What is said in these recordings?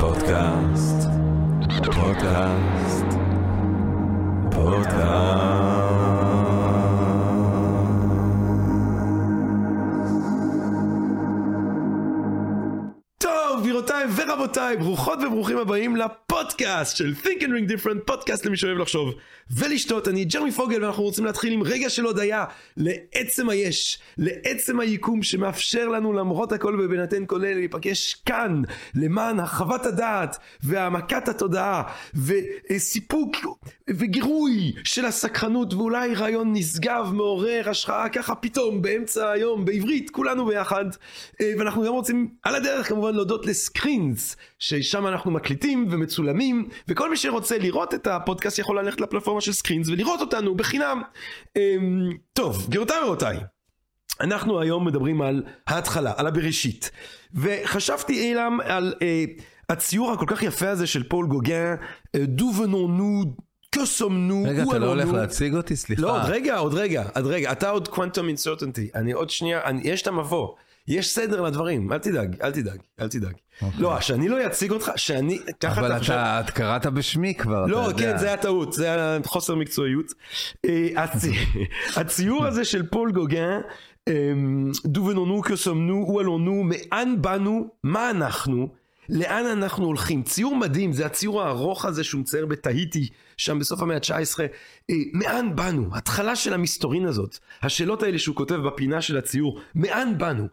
פודקאסט, פודקאסט, פודקאסט. טוב, גבירותיי ורבותיי, ברוכות וברוכים הבאים לפודקאסט של Think and Ring Different, פודקאסט למי שאוהב לחשוב ולשתות. אני ג'רמי פוגל ואנחנו רוצים להתחיל עם רגע של הודיה לעצם היש, לעצם היקום שמאפשר לנו למרות הכל ובהינתן כולל להיפגש כאן למען הרחבת הדעת והעמקת התודעה וסיפוק וגירוי של הסקרנות ואולי רעיון נשגב מעורר השחאה ככה פתאום באמצע היום בעברית כולנו ביחד ואנחנו גם רוצים על הדרך כמובן להודות לסקרינס ששם אנחנו מקליטים ומצולמים וכל מי שרוצה לראות את הפודקאסט יכול ללכת לפלטפורמה של סקרינס ולראות אותנו בחינם. טוב, גבירותיי ורבותיי, אנחנו היום מדברים על ההתחלה, על הבראשית. וחשבתי אילם על אה, הציור הכל כך יפה הזה של פול גוגן, דו ונונו, קסומנו, רגע, אתה לא הולך להציג אותי? סליחה. לא, עוד רגע, עוד רגע, עוד רגע, אתה עוד קוונטום אינסרטנטי, אני עוד שנייה, אני, יש את המבוא. יש סדר לדברים, אל תדאג, אל תדאג, אל תדאג. Okay. לא, שאני לא אציג אותך, שאני, ככה אבל אתה חושב... אבל אתה קראת בשמי כבר, לא, אתה כן, יודע. זה היה טעות, זה היה חוסר מקצועיות. הצי... הציור הזה של פול גוגן, דו ונונו כסומנו, הוא מאן באנו, מה אנחנו, לאן אנחנו הולכים. ציור מדהים, זה הציור הארוך הזה שהוא מצייר בתהיטי, שם בסוף המאה ה-19. מאן באנו? התחלה של המסתורין הזאת. השאלות האלה שהוא כותב בפינה של הציור, מאן באנו?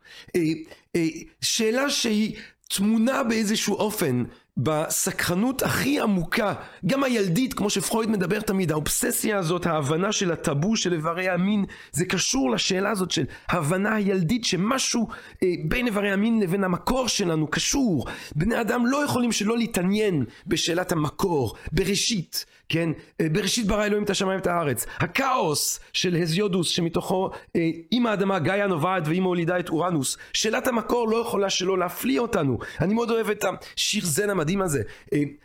שאלה שהיא תמונה באיזשהו אופן בסקרנות הכי עמוקה, גם הילדית, כמו שפרויד מדבר תמיד, האובססיה הזאת, ההבנה של הטאבו של איברי המין, זה קשור לשאלה הזאת של ההבנה הילדית שמשהו אה, בין איברי המין לבין המקור שלנו קשור. בני אדם לא יכולים שלא להתעניין בשאלת המקור, בראשית, כן? אה, בראשית ברא אלוהים את השמיים ואת הארץ. הכאוס של הזיודוס שמתוכו אה, עם האדמה גאיה נובעת והיא מולידה את אורנוס. שאלת המקור לא יכולה שלא להפליא אותנו. אני מאוד אוהב את השיר זן המדהים הזה.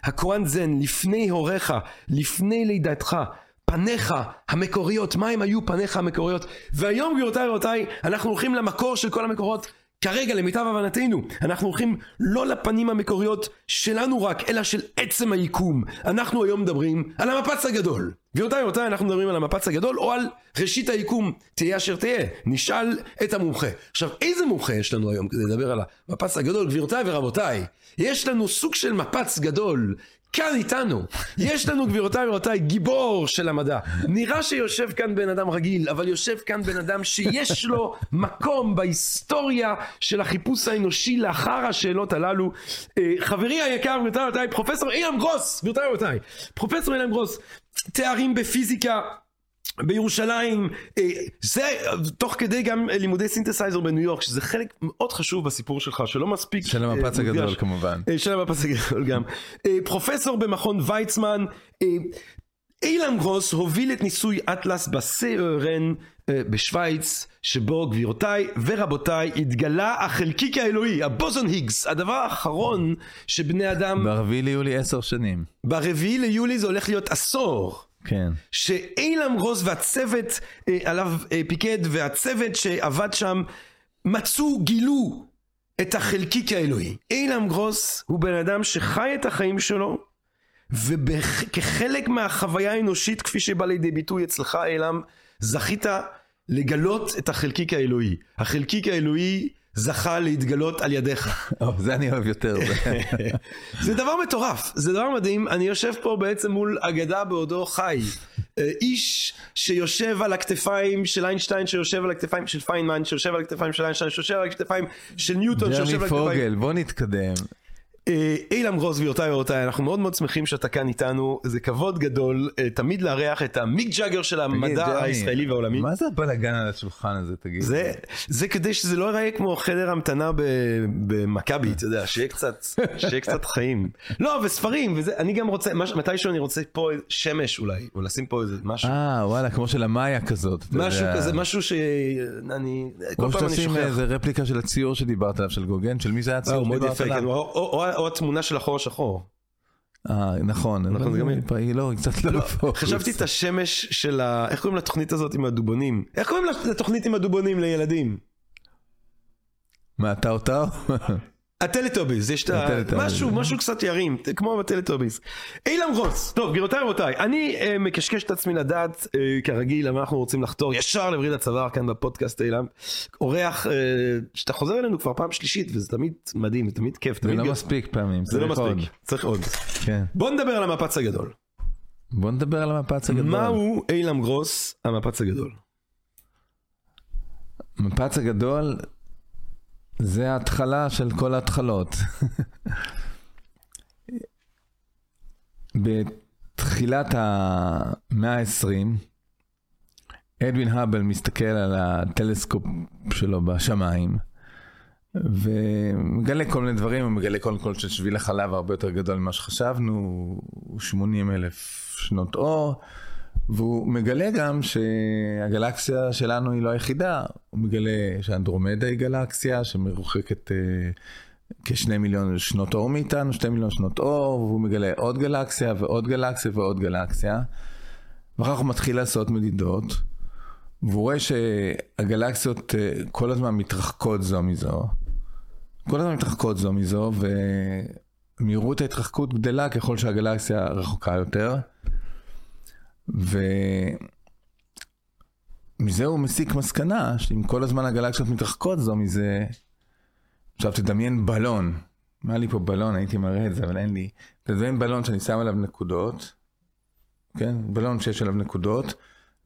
הקוראן זן, לפני הוריך, לפני לידתך. פניך המקוריות, מה הם היו פניך המקוריות? והיום גבירותיי ורבותיי, אנחנו הולכים למקור של כל המקורות. כרגע, למיטב הבנתנו, אנחנו הולכים לא לפנים המקוריות שלנו רק, אלא של עצם היקום. אנחנו היום מדברים על המפץ הגדול. גבירותיי ורבותיי, אנחנו מדברים על המפץ הגדול, או על ראשית היקום, תהיה אשר תהיה. נשאל את המומחה. עכשיו, איזה מומחה יש לנו היום כדי לדבר על המפץ הגדול? גבירותיי ורבותיי, יש לנו סוג של מפץ גדול. כאן איתנו, יש לנו גבירותיי ורבותיי גיבור של המדע. נראה שיושב כאן בן אדם רגיל, אבל יושב כאן בן אדם שיש לו מקום בהיסטוריה של החיפוש האנושי לאחר השאלות הללו. חברי היקר, גבירותיי ורבותיי, פרופסור אילם גרוס, גבירותיי ורבותיי, פרופסור אילם גרוס, תארים בפיזיקה. בירושלים, זה תוך כדי גם לימודי סינתסייזר בניו יורק, שזה חלק מאוד חשוב בסיפור שלך, שלא מספיק... של המפץ הגדול כמובן. של המפץ הגדול גם. פרופסור במכון ויצמן, אילם גרוס הוביל את ניסוי אטלס ב CERN בשוויץ, שבו גבירותיי ורבותיי התגלה החלקיק האלוהי, הבוזון היגס, הדבר האחרון שבני אדם... ברביעי ליולי עשר שנים. ברביעי ליולי זה הולך להיות עשור. כן. שאילם גרוס והצוות אה, עליו אה, פיקד והצוות שעבד שם מצאו, גילו את החלקיק האלוהי. אילם גרוס הוא בן אדם שחי את החיים שלו וכחלק מהחוויה האנושית כפי שבא לידי ביטוי אצלך אילם זכית לגלות את החלקיק האלוהי. החלקיק האלוהי זכה להתגלות על ידיך. זה אני אוהב יותר. זה דבר מטורף, זה דבר מדהים. אני יושב פה בעצם מול אגדה בעודו חי. איש שיושב על הכתפיים של איינשטיין, שיושב על הכתפיים של פיינמן, שיושב על הכתפיים של איינשטיין, שיושב על הכתפיים של ניוטון, שיושב על הכתפיים... ג'רמי פוגל, בוא נתקדם. אילם גרוס גבירותיי ורבותיי, אנחנו מאוד מאוד שמחים שאתה כאן איתנו, זה כבוד גדול תמיד לארח את המיק ג'אגר של המדע הישראלי והעולמי. מה זה הבלאגן על השולחן הזה, תגיד? זה, זה כדי שזה לא ייראה כמו חדר המתנה במכבי, אתה יודע, שיהיה קצת, שיהיה קצת חיים. לא, וספרים, וזה, אני גם רוצה, מתישהו אני רוצה פה שמש אולי, או לשים פה איזה משהו. אה, וואלה, כמו של המאיה כזאת. משהו כזה, משהו שאני, כל פעם אני שוכח. איזה רפליקה של הציור שדיברת עליו, של גוגן, של מי זה היה הציור שדיברת עליו? או התמונה של החור השחור. אה, נכון, היא לא, היא קצת לא פוקוס. חשבתי את השמש של ה... איך קוראים לתוכנית הזאת עם הדובונים? איך קוראים לתוכנית עם הדובונים לילדים? מה, אתה אותה? הטלטוביז, יש את ה... משהו, משהו קצת ירים, כמו בטלטוביז. אילם רוס, טוב גבירותיי ורבותיי, אני אה, מקשקש את עצמי לדעת, אה, כרגיל, למה אנחנו רוצים לחתור ישר לווריד הצוואר כאן בפודקאסט אילם. אורח אה, שאתה חוזר אלינו כבר פעם שלישית, וזה תמיד מדהים, זה תמיד כיף. זה תמיד לא גר- מספיק פעמים, זה לא צריך עוד. מספיק, צריך עוד. כן. בוא נדבר על המפץ הגדול. בוא נדבר על המפץ הגדול. מהו אילם גרוס, המפץ הגדול? המפץ הגדול זה ההתחלה של כל ההתחלות. בתחילת המאה ה-20, אדווין האבל מסתכל על הטלסקופ שלו בשמיים, ומגלה כל מיני דברים, הוא מגלה קודם כל ששביל החלב הרבה יותר גדול ממה שחשבנו, הוא 80 אלף שנות אור, והוא מגלה גם שהגלקסיה שלנו היא לא היחידה, הוא מגלה שאנדרומדה היא גלקסיה שמרוחקת אה, כשני מיליון שנות אור מאיתנו, שתי מיליון שנות אור, והוא מגלה עוד גלקסיה ועוד גלקסיה ועוד גלקסיה. ואחר כך הוא מתחיל לעשות מדידות, והוא רואה שהגלקסיות אה, כל הזמן מתרחקות זו מזו. כל הזמן מתרחקות זו מזו, ומהירות ההתרחקות גדלה ככל שהגלקסיה רחוקה יותר. ומזה הוא מסיק מסקנה שאם כל הזמן הגלקסיות מתרחקות זו מזה, עכשיו תדמיין בלון, מה לי פה בלון, הייתי מראה את זה, אבל אין לי. תדמיין בלון שאני שם עליו נקודות, כן? בלון שיש עליו נקודות,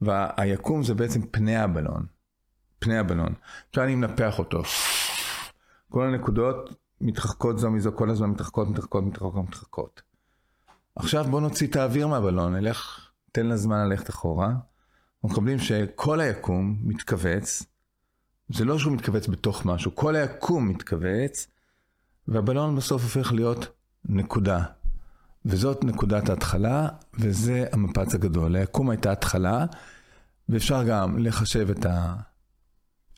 והיקום זה בעצם פני הבלון. פני הבלון. עכשיו אני מנפח אותו. כל הנקודות מתרחקות זו מזו, כל הזמן מתרחקות, מתרחקות, מתרחקות. עכשיו בוא נוציא את האוויר מהבלון, נלך, תן לזמן ללכת אחורה. אנחנו מקבלים שכל היקום מתכווץ, זה לא שהוא מתכווץ בתוך משהו, כל היקום מתכווץ, והבלון בסוף הופך להיות נקודה. וזאת נקודת ההתחלה, וזה המפץ הגדול. היקום הייתה התחלה, ואפשר גם לחשב את ה...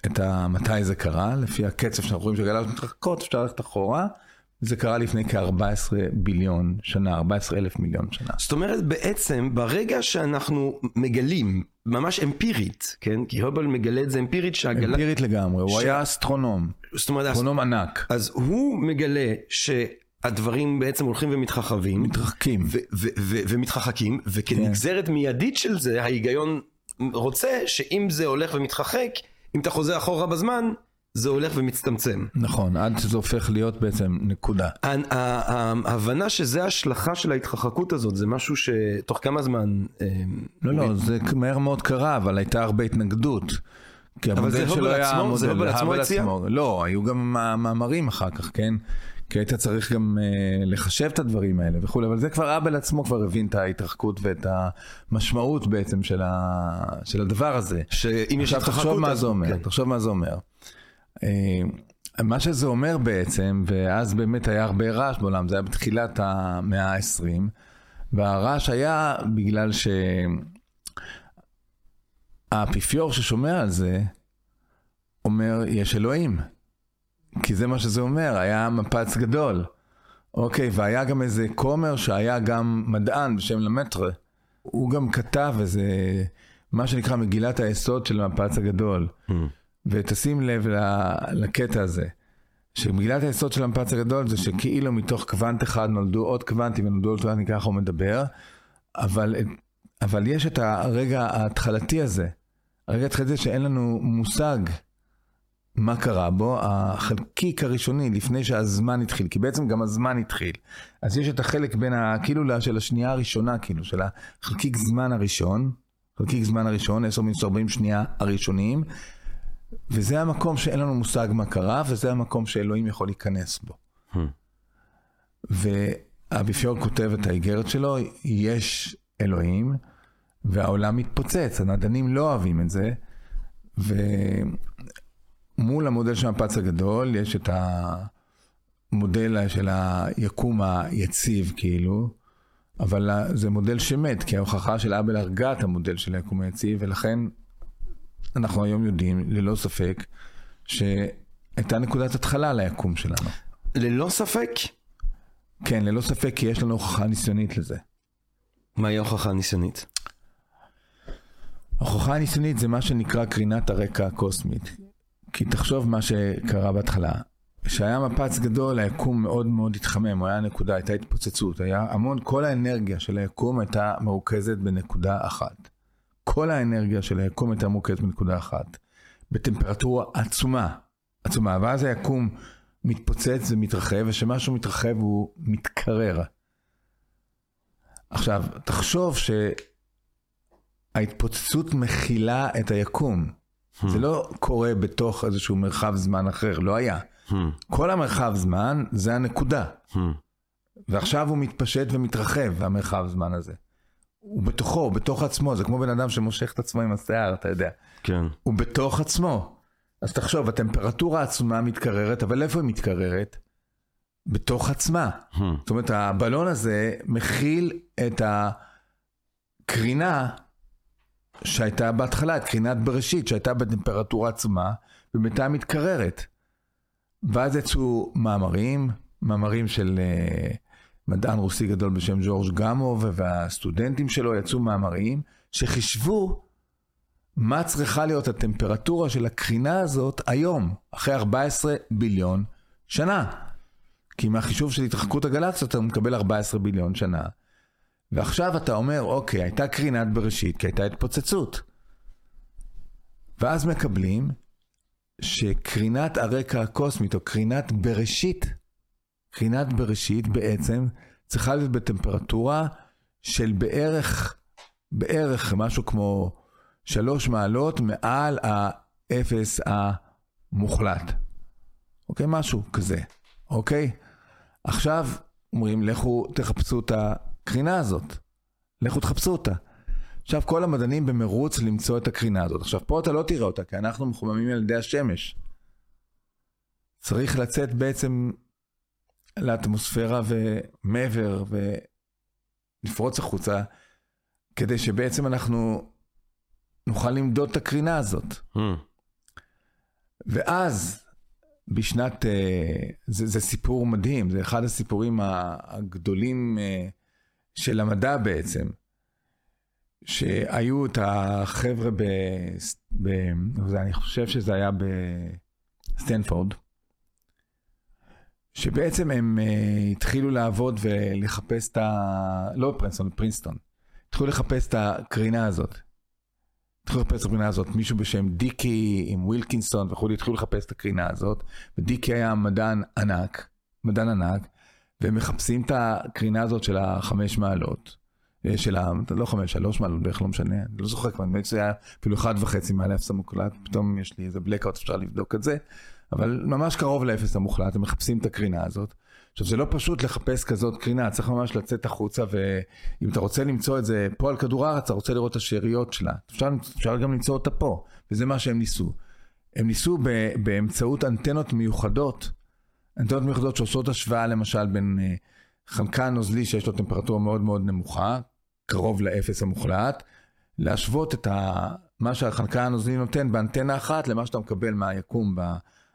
את ה... מתי זה קרה, לפי הקצב שאנחנו רואים שהגלקסיות מתרחקות, אפשר ללכת אחורה. זה קרה לפני כ-14 ביליון שנה, 14 אלף מיליון שנה. זאת אומרת בעצם ברגע שאנחנו מגלים ממש אמפירית כן כי הובל מגלה את זה אמפירית שהגלה אמפירית לגמרי, הוא ש- היה אסטרונום, זאת אומרת אסטרונום ענק. אז הוא מגלה שהדברים בעצם הולכים ומתרחבים מתרחקים. ו- ו- ו- ומתרחקים וכנגזרת מיידית של זה ההיגיון רוצה שאם זה הולך ומתרחק אם אתה חוזר אחורה בזמן זה הולך ומצטמצם. נכון, עד שזה הופך להיות בעצם נקודה. ההבנה שזה השלכה של ההתרחקות הזאת זה משהו שתוך כמה זמן אה, לא, לא, זה מהר מאוד קרה, אבל הייתה הרבה התנגדות. כי זה המודל הובל שלו היה עצמו? זה המודל, הובל עצמו הובל הציע? עצמו. לא, היו גם מא- מאמרים אחר כך, כן? כי היית צריך גם אה, לחשב את הדברים האלה וכולי, אבל זה כבר אבל עצמו כבר הבין את ההתרחקות ואת המשמעות בעצם של, ה... של הדבר הזה. שאם יש עכשיו תחשוב התרחקות מה זה אומר, כן. תחשוב מה זה אומר. אה, מה שזה אומר בעצם, ואז באמת היה הרבה רעש בעולם, זה היה בתחילת המאה ה-20, והרעש היה בגלל שהאפיפיור ששומע על זה, אומר, יש אלוהים. כי זה מה שזה אומר, היה מפץ גדול. אוקיי, והיה גם איזה כומר שהיה גם מדען בשם למטרה. הוא גם כתב איזה, מה שנקרא מגילת היסוד של המפץ הגדול. ותשים לב לקטע הזה, שמגילת היסוד של המפץ הגדול זה שכאילו מתוך קוונט אחד נולדו עוד קוונטים ונולדו עוד קוונטים, ככה הוא מדבר, אבל, אבל יש את הרגע ההתחלתי הזה, הרגע ההתחלתי הזה שאין לנו מושג מה קרה בו, החלקיק הראשוני לפני שהזמן התחיל, כי בעצם גם הזמן התחיל. אז יש את החלק בין, ה, כאילו, לה- של השנייה הראשונה, כאילו, של החלקיק זמן הראשון, חלקיק זמן הראשון, 10 מינוס 40 שנייה הראשונים, וזה המקום שאין לנו מושג מה קרה, וזה המקום שאלוהים יכול להיכנס בו. והאפיפיור כותב את האיגרת שלו, יש אלוהים, והעולם מתפוצץ, המדענים לא אוהבים את זה, ומול המודל של המפץ הגדול יש את המודל של היקום היציב כאילו, אבל זה מודל שמת, כי ההוכחה של אבל הרגה את המודל של היקום היציב, ולכן אנחנו היום יודעים, ללא ספק, שהייתה נקודת התחלה ליקום שלנו. ללא ספק, כן, ללא ספק, כי יש לנו הוכחה ניסיונית לזה. מהי ההוכחה הניסיונית? ההוכחה הניסיונית זה מה שנקרא קרינת הרקע הקוסמית. כי תחשוב מה שקרה בהתחלה. כשהיה מפץ גדול, היקום מאוד מאוד התחמם, הוא היה נקודה, הייתה התפוצצות, היה המון, כל האנרגיה של היקום הייתה מרוכזת בנקודה אחת. כל האנרגיה של היקום הייתה מרוכזת בנקודה אחת. בטמפרטורה עצומה, עצומה, ואז היקום מתפוצץ ומתרחב, וכשמשהו מתרחב הוא מתקרר. עכשיו, תחשוב שההתפוצצות מכילה את היקום. זה לא קורה בתוך איזשהו מרחב זמן אחר, לא היה. כל המרחב זמן זה הנקודה. ועכשיו הוא מתפשט ומתרחב, המרחב זמן הזה. הוא בתוכו, הוא בתוך עצמו, זה כמו בן אדם שמושך את עצמו עם השיער, אתה יודע. כן. הוא בתוך עצמו. אז תחשוב, הטמפרטורה העצומה מתקררת, אבל איפה היא מתקררת? בתוך עצמה. זאת אומרת, הבלון הזה מכיל את הקרינה שהייתה בהתחלה, את קרינת בראשית, שהייתה בטמפרטורה עצומה, ובינתיים מתקררת. ואז יצאו מאמרים, מאמרים של uh, מדען רוסי גדול בשם ג'ורג' גמוב, והסטודנטים שלו יצאו מאמרים שחישבו מה צריכה להיות הטמפרטורה של הקרינה הזאת היום, אחרי 14 ביליון שנה. כי מהחישוב של התרחקות הגלקסיות אתה מקבל 14 ביליון שנה. ועכשיו אתה אומר, אוקיי, הייתה קרינת בראשית, כי הייתה התפוצצות. ואז מקבלים שקרינת הרקע הקוסמית, או קרינת בראשית, קרינת בראשית בעצם צריכה להיות בטמפרטורה של בערך, בערך משהו כמו שלוש מעלות מעל האפס המוחלט. אוקיי? משהו כזה, אוקיי? עכשיו אומרים, לכו תחפשו את הקרינה הזאת. לכו תחפשו אותה. עכשיו, כל המדענים במרוץ למצוא את הקרינה הזאת. עכשיו, פה אתה לא תראה אותה, כי אנחנו מחוממים על ידי השמש. צריך לצאת בעצם לאטמוספירה ומעבר ולפרוץ החוצה, כדי שבעצם אנחנו נוכל למדוד את הקרינה הזאת. Hmm. ואז, בשנת, אה, זה, זה סיפור מדהים, זה אחד הסיפורים הגדולים אה, של המדע בעצם. שהיו את החבר'ה ב... ב... אני חושב שזה היה בסטנפורד, שבעצם הם uh, התחילו לעבוד ולחפש את ה... לא פרינסטון, פרינסטון. התחילו לחפש את הקרינה הזאת. התחילו לחפש את הקרינה הזאת, מישהו בשם דיקי עם ווילקינסון וכולי, התחילו לחפש את הקרינה הזאת, ודיקי היה מדען ענק, מדען ענק, והם מחפשים את הקרינה הזאת של החמש מעלות. אה, של ה... לא חמש, שלוש מעלות בערך, לא משנה, אני לא זוכר כבר, נדמה לי שזה היה אפילו אחד וחצי מעל האפס המוקלט, פתאום יש לי איזה בלקאוט, אפשר לבדוק את זה, אבל ממש קרוב לאפס המוחלט, הם מחפשים את הקרינה הזאת. עכשיו, זה לא פשוט לחפש כזאת קרינה, צריך ממש לצאת החוצה, ואם אתה רוצה למצוא את זה פה על כדור הארץ, אתה רוצה לראות את השאריות שלה. אפשר, אפשר גם למצוא אותה פה, וזה מה שהם ניסו. הם ניסו ב, באמצעות אנטנות מיוחדות, אנטנות מיוחדות שעושות השוואה למשל בין אה, חנקן נוזלי שיש לו טמפרטורה מאוד מאוד נמוכה, קרוב לאפס המוחלט, להשוות את ה... מה שהחנקן הנוזלי נותן באנטנה אחת למה שאתה מקבל מהיקום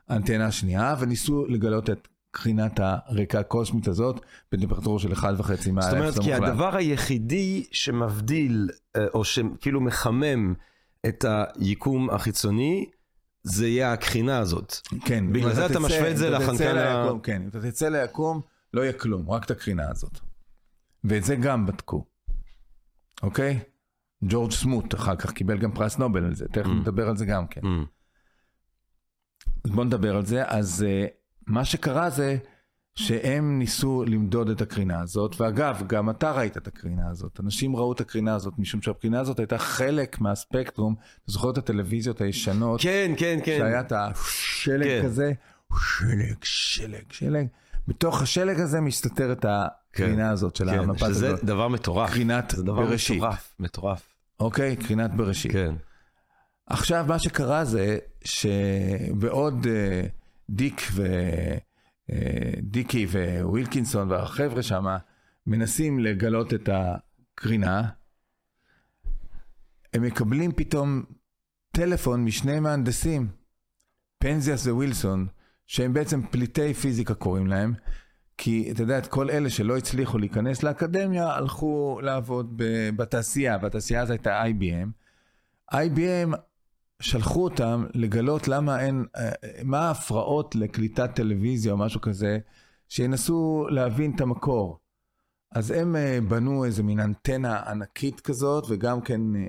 באנטנה השנייה, וניסו לגלות את קרינת הרקע הקוסמית הזאת בטמפרטורה של 1.5 מעל האפס המוחלט. זאת אומרת, כי הדבר היחידי שמבדיל, אה, או שכאילו מחמם את היקום החיצוני, זה יהיה הקרינה הזאת. כן. בגלל זה אתה משווה את זה לחנקן ה... כן, אם אתה תצא ליקום, לא יהיה כלום, רק את הקרינה הזאת. ואת זה גם בדקו, אוקיי? ג'ורג' סמוט אחר כך קיבל גם פרס נובל על זה, תכף Mm. נדבר על זה גם כן. בוא נדבר על זה. אז uh, מה שקרה זה שהם ניסו למדוד את הקרינה הזאת, ואגב, גם אתה ראית את הקרינה הזאת. אנשים ראו את הקרינה הזאת, משום שהקרינה הזאת הייתה חלק מהספקטרום. אתה זוכר את הטלוויזיות הישנות? כן, כן, כן. שהיה את השלג כן. כזה, שלג, שלג, שלג. בתוך השלג הזה מסתתרת הקרינה הזאת של כן, המפת שזה הזאת. דבר מטורף. קרינת זה דבר בראשית. מטורף, מטורף. אוקיי? קרינת בראשית. כן. עכשיו, מה שקרה זה שבעוד אה, דיק ו... אה, דיקי ווילקינסון והחבר'ה שם מנסים לגלות את הקרינה, הם מקבלים פתאום טלפון משני מהנדסים, פנזיאס ווילסון, שהם בעצם פליטי פיזיקה קוראים להם, כי אתה יודע, את כל אלה שלא הצליחו להיכנס לאקדמיה, הלכו לעבוד בתעשייה, והתעשייה הזו הייתה IBM. IBM שלחו אותם לגלות למה אין, אה, מה ההפרעות לקליטת טלוויזיה או משהו כזה, שינסו להבין את המקור. אז הם אה, בנו איזה מין אנטנה ענקית כזאת, וגם כן אה,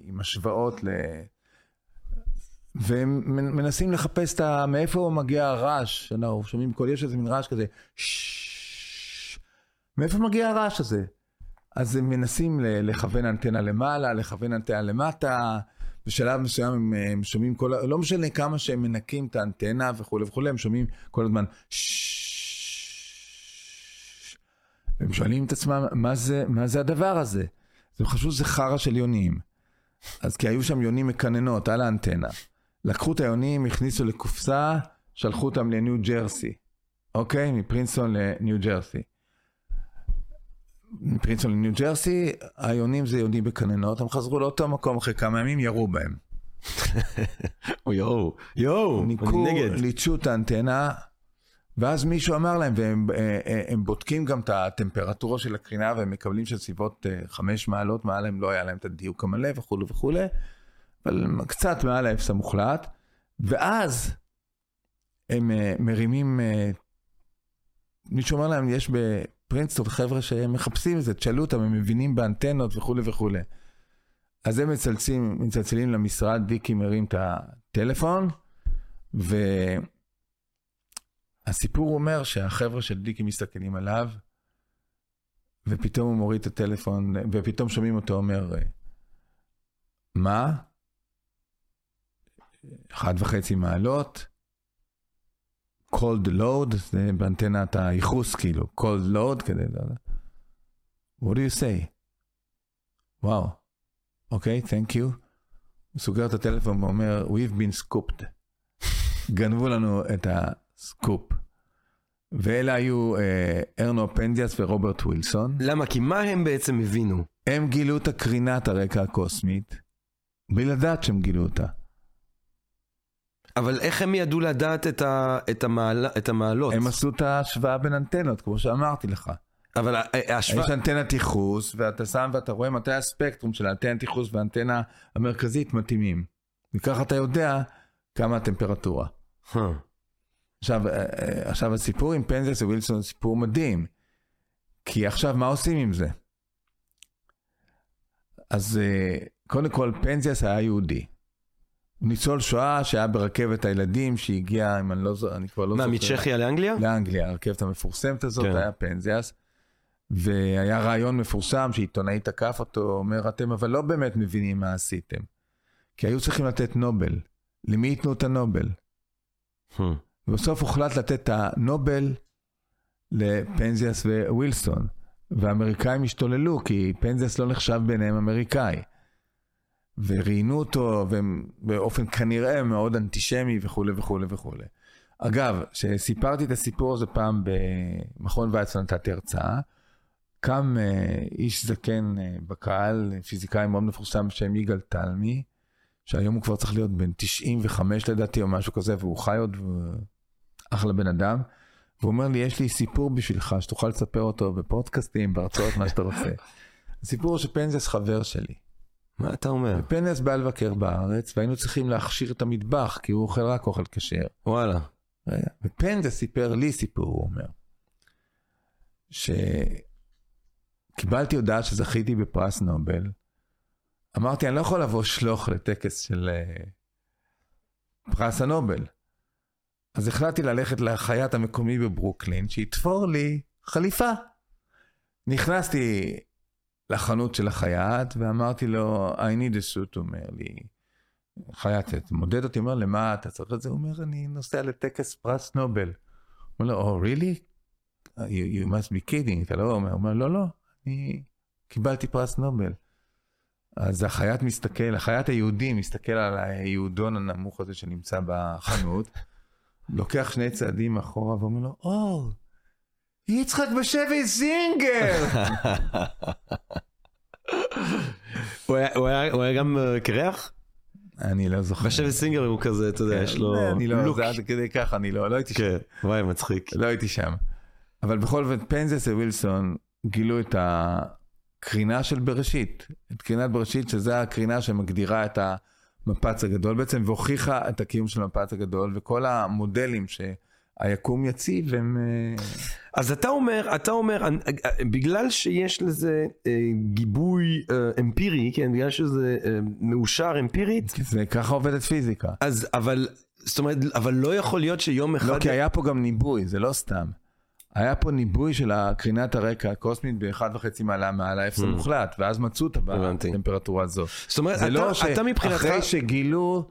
עם השוואות ל... והם מנסים לחפש את ה... מאיפה מגיע הרעש, אנחנו שומעים כל, יש איזה מין רעש כזה, מאיפה מגיע הרעש הזה? אז הם מנסים לכוון אנטנה למעלה, לכוון אנטנה למטה, בשלב מסוים הם, הם שומעים כל, לא משנה כמה שהם מנקים את האנטנה וכולי וכולי, הם שומעים כל הזמן. הם שואלים את עצמם, מה זה, מה זה הדבר הזה? הם חשבו שזה חרא של יונים. אז כי היו שם יונים מקננות על האנטנה. לקחו את היונים, הכניסו לקופסה, שלחו אותם לניו ג'רסי, אוקיי? מפרינסטון לניו ג'רסי. מפרינסטון לניו ג'רסי, היונים זה יונים בקננות, הם חזרו לאותו מקום אחרי כמה ימים, ירו בהם. יואו, יואו, אני נגד. ליטשו את האנטנה, ואז מישהו אמר להם, והם אה, אה, הם בודקים גם את הטמפרטורה של הקרינה, והם מקבלים של סביבות אה, חמש מעלות מעל, לא היה להם את הדיוק המלא וכולי וכולי. אבל קצת מעל האפס המוחלט, ואז הם מרימים, מישהו אומר להם, יש בפרינסטון חבר'ה שהם מחפשים את זה, תשאלו אותם, הם מבינים באנטנות וכולי וכולי. אז הם מצלצלים, מצלצלים למשרד, דיקי מרים את הטלפון, והסיפור אומר שהחבר'ה של דיקי מסתכלים עליו, ופתאום הוא מוריד את הטלפון, ופתאום שומעים אותו אומר, מה? אחת וחצי מעלות, cold load, זה באנטנת הייחוס כאילו, cold load כדי, what do you say? וואו, אוקיי, thank you. הוא סוגר את הטלפון ואומר, we've been scooped. גנבו לנו את הסקופ. ואלה היו אה, ארנו פנדיאס ורוברט ווילסון. למה? כי מה הם בעצם הבינו? הם גילו את הקרינת הרקע הקוסמית, בלי לדעת שהם גילו אותה. אבל איך הם ידעו לדעת את, ה, את, המעל, את המעלות? הם עשו את ההשוואה בין אנטנות, כמו שאמרתי לך. אבל ההשוואה... יש אנטנת ייחוס, ואתה שם ואתה רואה מתי הספקטרום של האנטנת ייחוס והאנטנה המרכזית מתאימים. וככה אתה יודע כמה הטמפרטורה. Huh. עכשיו, אה, אה, עכשיו הסיפור עם פנזס ווילסון הוא סיפור מדהים. כי עכשיו מה עושים עם זה? אז אה, קודם כל פנזיאס היה יהודי. ניצול שואה שהיה ברכבת הילדים שהגיע, אם אני לא זוכר, אני כבר לא זוכר. מה, מצ'כיה לאנגליה? לאנגליה, הרכבת המפורסמת הזאת, כן. היה פנזיאס. והיה רעיון מפורסם שעיתונאי תקף אותו, אומר, אתם אבל לא באמת מבינים מה עשיתם. כי היו צריכים לתת נובל. למי ייתנו את הנובל? Hmm. ובסוף הוחלט לתת את הנובל לפנזיאס ווילסון. והאמריקאים השתוללו, כי פנזיאס לא נחשב ביניהם אמריקאי. וראיינו אותו באופן כנראה מאוד אנטישמי וכולי וכולי וכולי. אגב, כשסיפרתי את הסיפור הזה פעם במכון ויצמן נתתי הרצאה, קם אה, איש זקן אה, בקהל, פיזיקאי מאוד מפורסם בשם יגאל תלמי, שהיום הוא כבר צריך להיות בן 95 לדעתי או משהו כזה, והוא חי עוד, אחלה בן אדם. והוא אומר לי, יש לי סיפור בשבילך, שתוכל לספר אותו בפודקאסטים, בהרצאות, מה שאתה רוצה. הסיפור שפנזס חבר שלי. מה אתה אומר? פנס בא לבקר בארץ, והיינו צריכים להכשיר את המטבח, כי הוא אוכל רק אוכל כשר. וואלה. ופנס סיפר לי סיפור, הוא אומר. שקיבלתי הודעה שזכיתי בפרס נובל. אמרתי, אני לא יכול לבוא שלוח לטקס של uh, פרס הנובל. אז החלטתי ללכת לחייט המקומי בברוקלין, שיתפור לי חליפה. נכנסתי לחנות של החייט, ואמרתי לו, I need a suit, הוא אומר לי, חייט, מודד אותי, אומר, למה אתה צריך את זה? הוא אומר, אני נוסע לטקס פרס נובל. הוא אומר לו, oh, really? You, you must be kidding, אתה לא אומר, הוא אומר, לא, לא, אני קיבלתי פרס נובל. אז החייט מסתכל, החייט היהודי מסתכל על היהודון הנמוך הזה שנמצא בחנות, לוקח שני צעדים אחורה ואומר לו, או, oh, יצחק בשבי זינגר! הוא היה גם אה, קרח? אני לא זוכר. בשבי סינגר הוא כזה, אתה יודע, יש לו אני לא, זה עד כדי ככה, אני לא, לא הייתי שם. כן, וואי, מצחיק. לא הייתי שם. אבל בכל זאת, פנזס ווילסון גילו את הקרינה של בראשית. את קרינת בראשית, שזה הקרינה שמגדירה את המפץ הגדול בעצם, והוכיחה את הקיום של המפץ הגדול, וכל המודלים שהיקום יציב הם... אה, אז אתה אומר, אתה אומר, אני- אה, בגלל שיש לזה אה, גיבוי אה, אמפירי, כן, בגלל שזה אה, מאושר אמפירית, כי זה ככה עובדת פיזיקה. אז אבל, זאת אומרת, אבל לא יכול להיות שיום אחד... לא, כי היה פה גם ניבוי, זה לא סתם. היה פה ניבוי של הקרינת הרקע הקוסמית באחד וחצי מעלה מעל האפס המוחלט, ואז מצאו אותה הבנתי. בטמפרטורה הזו. זאת אומרת, אתה, לא אתה מבחינתך... שאחרי שגילו,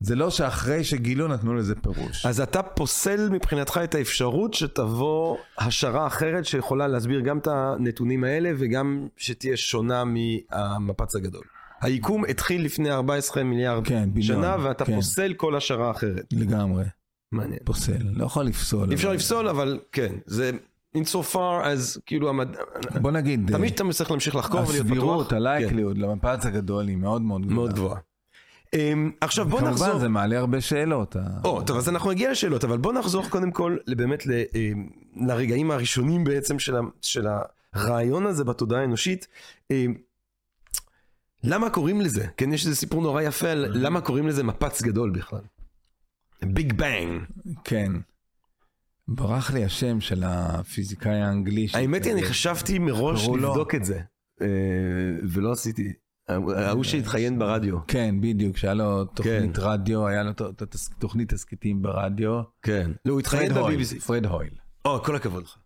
זה לא שאחרי שגילו נתנו לזה פירוש. אז אתה פוסל מבחינתך את האפשרות שתבוא השערה אחרת שיכולה להסביר גם את הנתונים האלה וגם שתהיה שונה מהמפץ הגדול. היקום התחיל לפני 14 מיליארד כן, ביליון, שנה ואתה כן. פוסל כל השערה אחרת. לגמרי, מעניין. פוסל, לא יכול לפסול. אי אפשר לפסול אבל כן, זה in so far as כאילו המד... בוא נגיד, תמיד אתה צריך להמשיך לחקור ולהיות פתוח. הסבירות, כן, הלייקליות למפץ הגדול היא מאוד מאוד גדולה. מאוד גבוהה. אמ, עכשיו בוא נחזור. כמובן זה מעלה הרבה שאלות. ה- או, טוב, אז אנחנו נגיע לשאלות, אבל בוא נחזור קודם כל באמת ל, אה, לרגעים הראשונים בעצם של, הרעיון הזה בתודעה האנושית. אה, למה קוראים לזה? כן, יש איזה סיפור נורא יפה על למה קוראים לזה מפץ גדול בכלל. big bang. כן. ברח לי השם של הפיזיקאי האנגלי. האמת היא, אני. חשבתי מראש לבדוק את זה, אה, ולא עשיתי. ההוא שהתראיין ברדיו. כן, בדיוק, שהיה לו תוכנית רדיו, היה לו תוכנית תסכיתים ברדיו. כן. לא, הוא פרד הויל, ב-BBC. פרד הויל. או, כל הכבוד לך.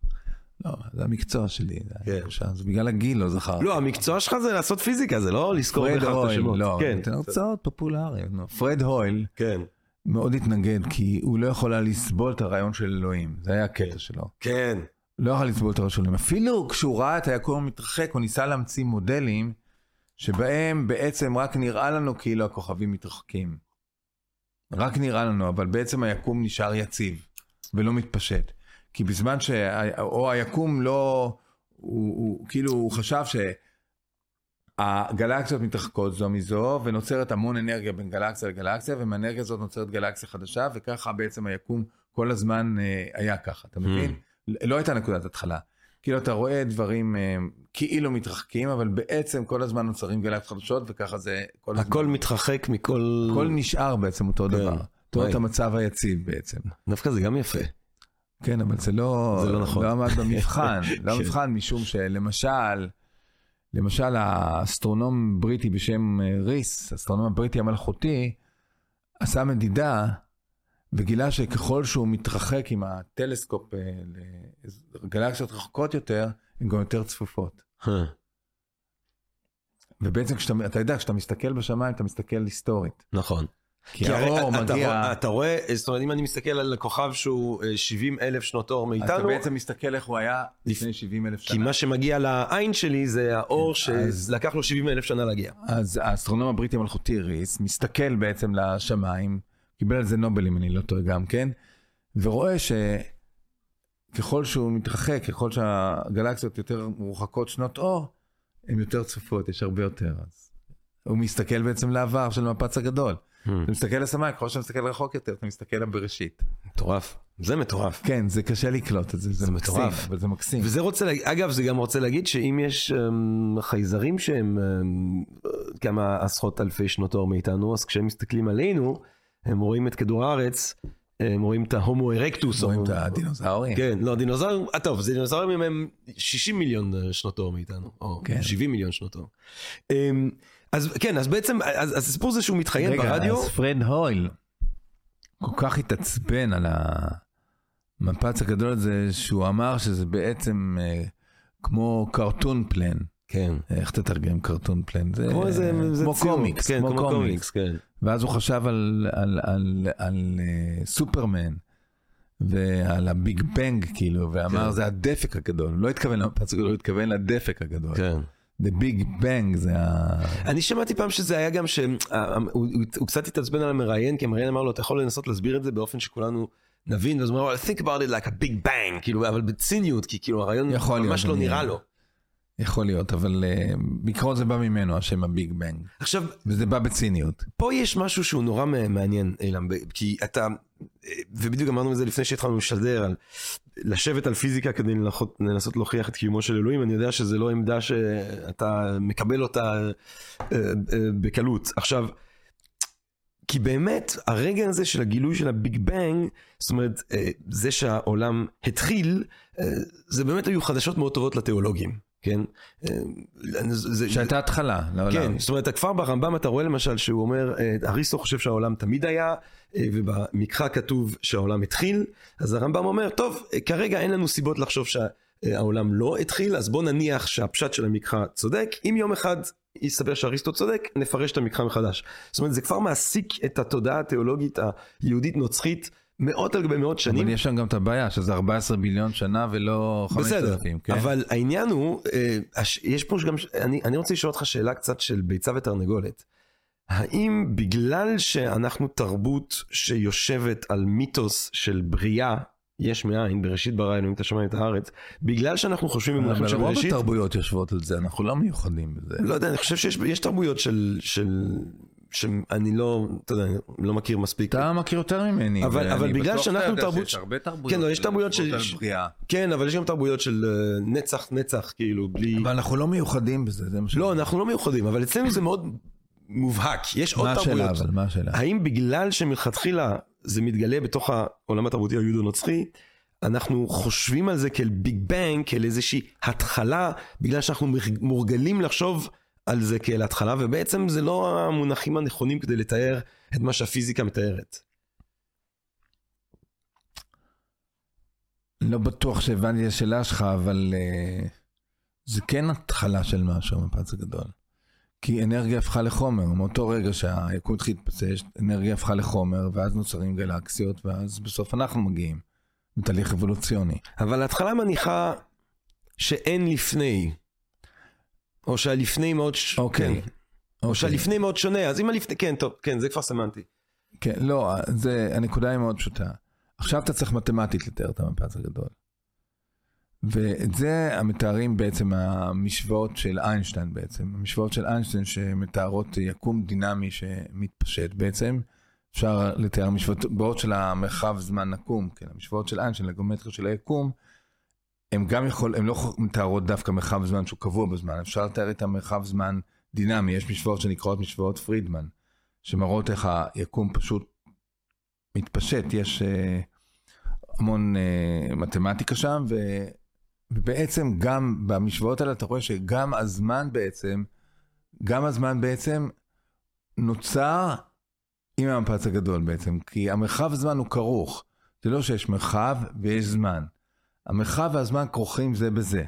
לא, זה המקצוע שלי. זה כן. בגלל הגיל לא זכרתי. לא, המקצוע שלך זה לעשות פיזיקה, זה לא לזכור פרד בכלל את הויל, השמות. לא, כן, נותן הרצאות פופולריות. פרד הויל כן. מאוד התנגד, כי הוא לא יכול היה לסבול את הרעיון של אלוהים. זה היה הקטע שלו. כן. לא יכול לסבול את הרעיון של אלוהים. אפילו כשהוא ראה את היקום מתרחק, הוא ניסה להמציא מודלים שבהם בעצם רק נראה לנו כאילו הכוכבים מתרחקים. רק נראה לנו, אבל בעצם היקום נשאר יציב ולא מתפשט. כי בזמן ש... או היקום לא... הוא, הוא כאילו, הוא חשב שהגלקסיות מתרחקות זו מזו, ונוצרת המון אנרגיה בין גלקסיה לגלקסיה, ומהאנרגיה הזאת נוצרת גלקסיה חדשה, וככה בעצם היקום כל הזמן אה, היה ככה, אתה מבין? לא הייתה נקודת התחלה. כאילו אתה רואה דברים אה, כאילו מתרחקים, אבל בעצם כל הזמן נוצרים גלקסיות חדשות, וככה זה כל הזמן. הכל מתרחק מכל... הכל נשאר בעצם אותו כן. דבר. את המצב היציב בעצם. דווקא זה גם יפה. כן, אבל זה לא, זה לא נכון. לא עמד במבחן, לא כן. במבחן משום שלמשל, למשל האסטרונום בריטי בשם אה, ריס, האסטרונום הבריטי המלכותי, עשה מדידה וגילה שככל שהוא מתרחק עם הטלסקופ אה, לגלקסיות רחוקות יותר, הן גם יותר צפופות. ובעצם כשאתה, אתה יודע, כשאתה מסתכל בשמיים, אתה מסתכל היסטורית. נכון. כי האור הרי אתה מגיע... רואה- אתה רואה, זאת אומרת, אם אני מסתכל על כוכב שהוא אה, 70 אלף שנות אור אז אתה מאיתנו, בעצם מסתכל איך הוא היה לפני 70 אלף כי שנה. מה שמגיע לעין שלי זה האור כן, אז- שלקח לו 70 אלף שנה להגיע. אז האסטרונום הבריטי המלכותי ריס מסתכל בעצם לשמיים, קיבל על זה נובל אם אני לא טועה גם כן, ורואה שככל שהוא מתרחק, ככל שהגלקסיות יותר מרוחקות שנות אור, הן יותר צפופות, יש הרבה יותר. אז הוא מסתכל בעצם לעבר של המפץ הגדול. אתה מסתכל לשמיים, ככל שאתה מסתכל רחוק יותר, אתה מסתכל לבראשית. מטורף. זה מטורף. כן, זה קשה לקלוט את זה, זה, זה מקסים, מטורף. אבל זה מקסים. וזה רוצה אגב, זה גם רוצה להגיד שאם יש um, חייזרים שהם um, כמה עשרות אלפי שנות אור מאיתנו, אז כשהם מסתכלים עלינו, הם רואים את כדור הארץ, הם רואים את ההומו ארקטוס. רואים את הדינוזאורים. כן, לא, דינוזאורים, אה, טוב, זה דינוזאורים הם 60 מיליון אה, שנות אור מאיתנו, או כן. 70 מיליון שנות אור. אמ, אז כן, אז בעצם, אז, אז הסיפור זה שהוא מתראיין רגע, ברדיו, אז פרד הויל כל כך התעצבן על המפץ הגדול הזה, שהוא אמר שזה בעצם אה, כמו קרטון פלן. כן, איך תתרגם קרטון פלן? זה כמו איזה, זה כמו קומיקס, כן, כמו קומיקס. כן. ואז הוא חשב על, על, על, על uh, סופרמן ועל ה big bang כאילו, ואמר כן. זה הדפק הגדול. לא התכוון הגדול, הוא התכוון לדפק הגדול. כן. The Big Bang זה ה... אני שמעתי פעם שזה היה גם שהוא הוא קצת התעצבן על המראיין, כי המראיין אמר לו, אתה יכול לנסות להסביר את זה באופן שכולנו נבין, ואז הוא אמר לו, think about it like a big bang, כאילו, אבל בציניות, כי כאילו הרעיון ממש לא נראה לו. יכול להיות, אבל uh, בעיקרון זה בא ממנו, השם ה big bang. עכשיו, וזה בא בציניות. פה יש משהו שהוא נורא מעניין, אילם, ב- כי אתה, ובדיוק אמרנו את זה לפני שהתחלנו לשדר, על לשבת על פיזיקה כדי לנסות, לנסות להוכיח את קיומו של אלוהים, אני יודע שזה לא עמדה שאתה מקבל אותה אה, אה, בקלות. עכשיו, כי באמת, הרגע הזה של הגילוי של הביג בנג, זאת אומרת, אה, זה שהעולם התחיל, אה, זה באמת היו חדשות מאוד טובות לתיאולוגים, כן? אה, זה- שהייתה התחלה לעולם. כן, זאת אומרת, כבר ברמב"ם אתה רואה למשל שהוא אומר, אה, אריסטו חושב שהעולם תמיד היה, אה, ובמקרא כתוב שהעולם התחיל, אז הרמב"ם אומר, טוב, כרגע אין לנו סיבות לחשוב שהעולם לא התחיל, אז בוא נניח שהפשט של המקרא צודק, אם יום אחד יסתבר שאריסטו צודק, נפרש את המקרא מחדש. זאת אומרת, זה כבר מעסיק את התודעה התיאולוגית היהודית-נוצרית מאות על גבי מאות שנים. אבל יש שם גם את הבעיה שזה 14 ביליון שנה ולא 5,000, כן? אבל העניין הוא, אה, יש פה גם, אני, אני רוצה לשאול אותך שאלה קצת של ביצה ותרנגולת. האם בגלל שאנחנו תרבות שיושבת על מיתוס של בריאה, יש מאין, בראשית ברא אלוהים את השמיים ואת הארץ, בגלל שאנחנו חושבים במונחים של אבל רוב בראשית, התרבויות יושבות על זה, אנחנו לא מיוחדים בזה. לא יודע, אני חושב שיש יש תרבויות של, של, שאני לא, אתה יודע, לא מכיר מספיק. אתה מכיר יותר ממני. אבל- אבל בגלל שאנחנו תרבות- שיש הרבה תרבויות. כן, לא, יש תרבויות של- בריאה. כן, אבל יש גם תרבויות של אה, נצח נצח, כאילו, בלי... אבל אנחנו לא מיוחדים בזה, זה מה ש... לא, אנחנו לא מיוחדים, אבל אצלנו זה מאוד מובהק. יש עוד מה השאלה תרבויות. אבל, מה השאלה? האם בגלל שמלכתחילה זה מתגלה בתוך העולם התרבותי היהודו-נוצרי, אנחנו חושבים על זה כאל ביג בנג, כאל איזושהי התחלה, בגלל שאנחנו מורגלים לחשוב על זה כאל התחלה, ובעצם זה לא המונחים הנכונים כדי לתאר את מה שהפיזיקה מתארת. לא בטוח שהבנתי את השאלה שלך, אבל uh, זה כן התחלה של משהו, המפץ הגדול. כי אנרגיה הפכה לחומר, מאותו רגע שהיקום התחיל להתפצש, אנרגיה הפכה לחומר, ואז נוצרים גלקסיות, ואז בסוף אנחנו מגיעים. בתהליך אבולוציוני. אבל ההתחלה מניחה שאין לפני, או שהלפני מאוד... ש... אוקיי. כן. או אוקיי. שהלפני מאוד שונה, אז אם הלפני... כן, טוב, כן, זה כבר סמנטי. כן, לא, זה, הנקודה היא מאוד פשוטה. עכשיו אתה צריך מתמטית לתאר את המפץ הגדול. ואת זה המתארים בעצם המשוואות של איינשטיין בעצם. המשוואות של איינשטיין שמתארות יקום דינמי שמתפשט בעצם. אפשר לתאר משוואות של המרחב זמן נקום, כן, המשוואות של איינשטיין לגומטריה של היקום, הם גם יכול, הם לא מתארות דווקא מרחב זמן שהוא קבוע בזמן, אפשר לתאר את המרחב זמן דינמי, יש משוואות שנקראות משוואות פרידמן, שמראות איך היקום פשוט מתפשט, יש uh, המון uh, מתמטיקה שם, ו, ובעצם גם במשוואות האלה אתה רואה שגם הזמן בעצם, גם הזמן בעצם נוצר עם המפץ הגדול בעצם, כי המרחב הזמן הוא כרוך, זה לא שיש מרחב ויש זמן. המרחב והזמן כרוכים זה בזה.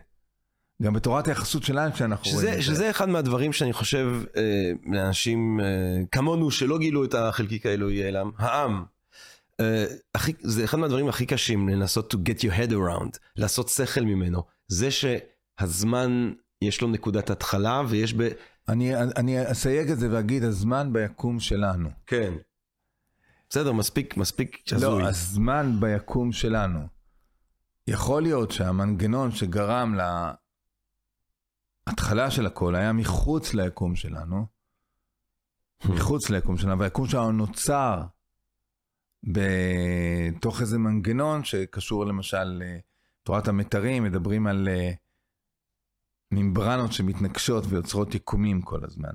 גם בתורת היחסות שלנו שאנחנו שזה, רואים את זה. שזה אחד מהדברים שאני חושב אה, לאנשים אה, כמונו שלא גילו את החלקיק האלוהי העלם, העם. אה, הכי, זה אחד מהדברים הכי קשים לנסות to get your head around, לעשות שכל ממנו. זה שהזמן יש לו נקודת התחלה ויש ב... אני, אני אסייג את זה ואגיד, הזמן ביקום שלנו. כן. בסדר, מספיק, מספיק הזוי. לא, הזמן ביקום שלנו. יכול להיות שהמנגנון שגרם להתחלה של הכל היה מחוץ ליקום שלנו, מחוץ ליקום שלנו, והיקום שלנו נוצר בתוך איזה מנגנון שקשור למשל לתורת המתרים, מדברים על אה, ממברנות שמתנגשות ויוצרות יקומים כל הזמן.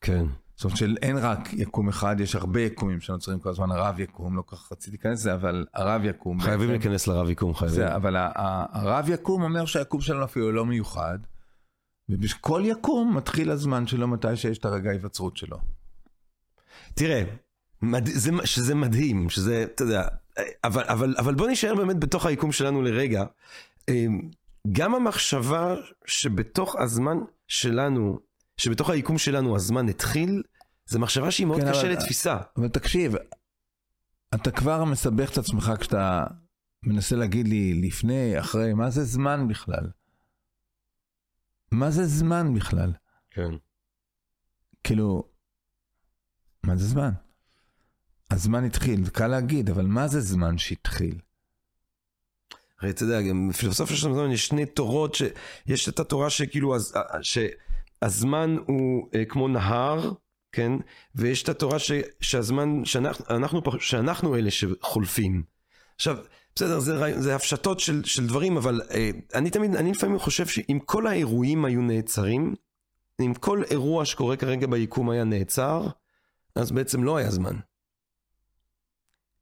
כן. זאת אומרת שאין רק יקום אחד, יש הרבה יקומים שנוצרים כל הזמן, הרב יקום, לא כל כך רציתי להיכנס לזה, אבל הרב יקום. חייבים להיכנס לרב יקום, חייבים. זה, אבל הרב יקום אומר שהיקום שלנו אפילו לא מיוחד, ובכל יקום מתחיל הזמן שלו מתי שיש את הרגע ההיווצרות שלו. תראה, מד... זה... שזה מדהים, שזה, אתה יודע, אבל, אבל, אבל בוא נשאר באמת בתוך היקום שלנו לרגע. אמ, גם המחשבה שבתוך הזמן שלנו, שבתוך היקום שלנו הזמן התחיל, זו מחשבה שהיא מאוד כן, קשה אבל- לתפיסה. אבל תקשיב, אתה כבר מסבך את עצמך כשאתה מנסה להגיד לי לפני, אחרי, מה זה זמן בכלל? מה זה זמן בכלל? כן. כאילו, מה זה זמן? הזמן התחיל, קל להגיד, אבל מה זה זמן שהתחיל? הרי אתה יודע, גם בפילוסופיה של הזמן יש שני תורות, שיש את התורה שכאילו, הז- שהזמן הוא אה, כמו נהר, כן? ויש את התורה ש, שהזמן, שאנחנו, אנחנו, שאנחנו אלה שחולפים. עכשיו, בסדר, זה, זה הפשטות של, של דברים, אבל אה, אני תמיד, אני לפעמים חושב שאם כל האירועים היו נעצרים, אם כל אירוע שקורה כרגע ביקום היה נעצר, אז בעצם לא היה זמן.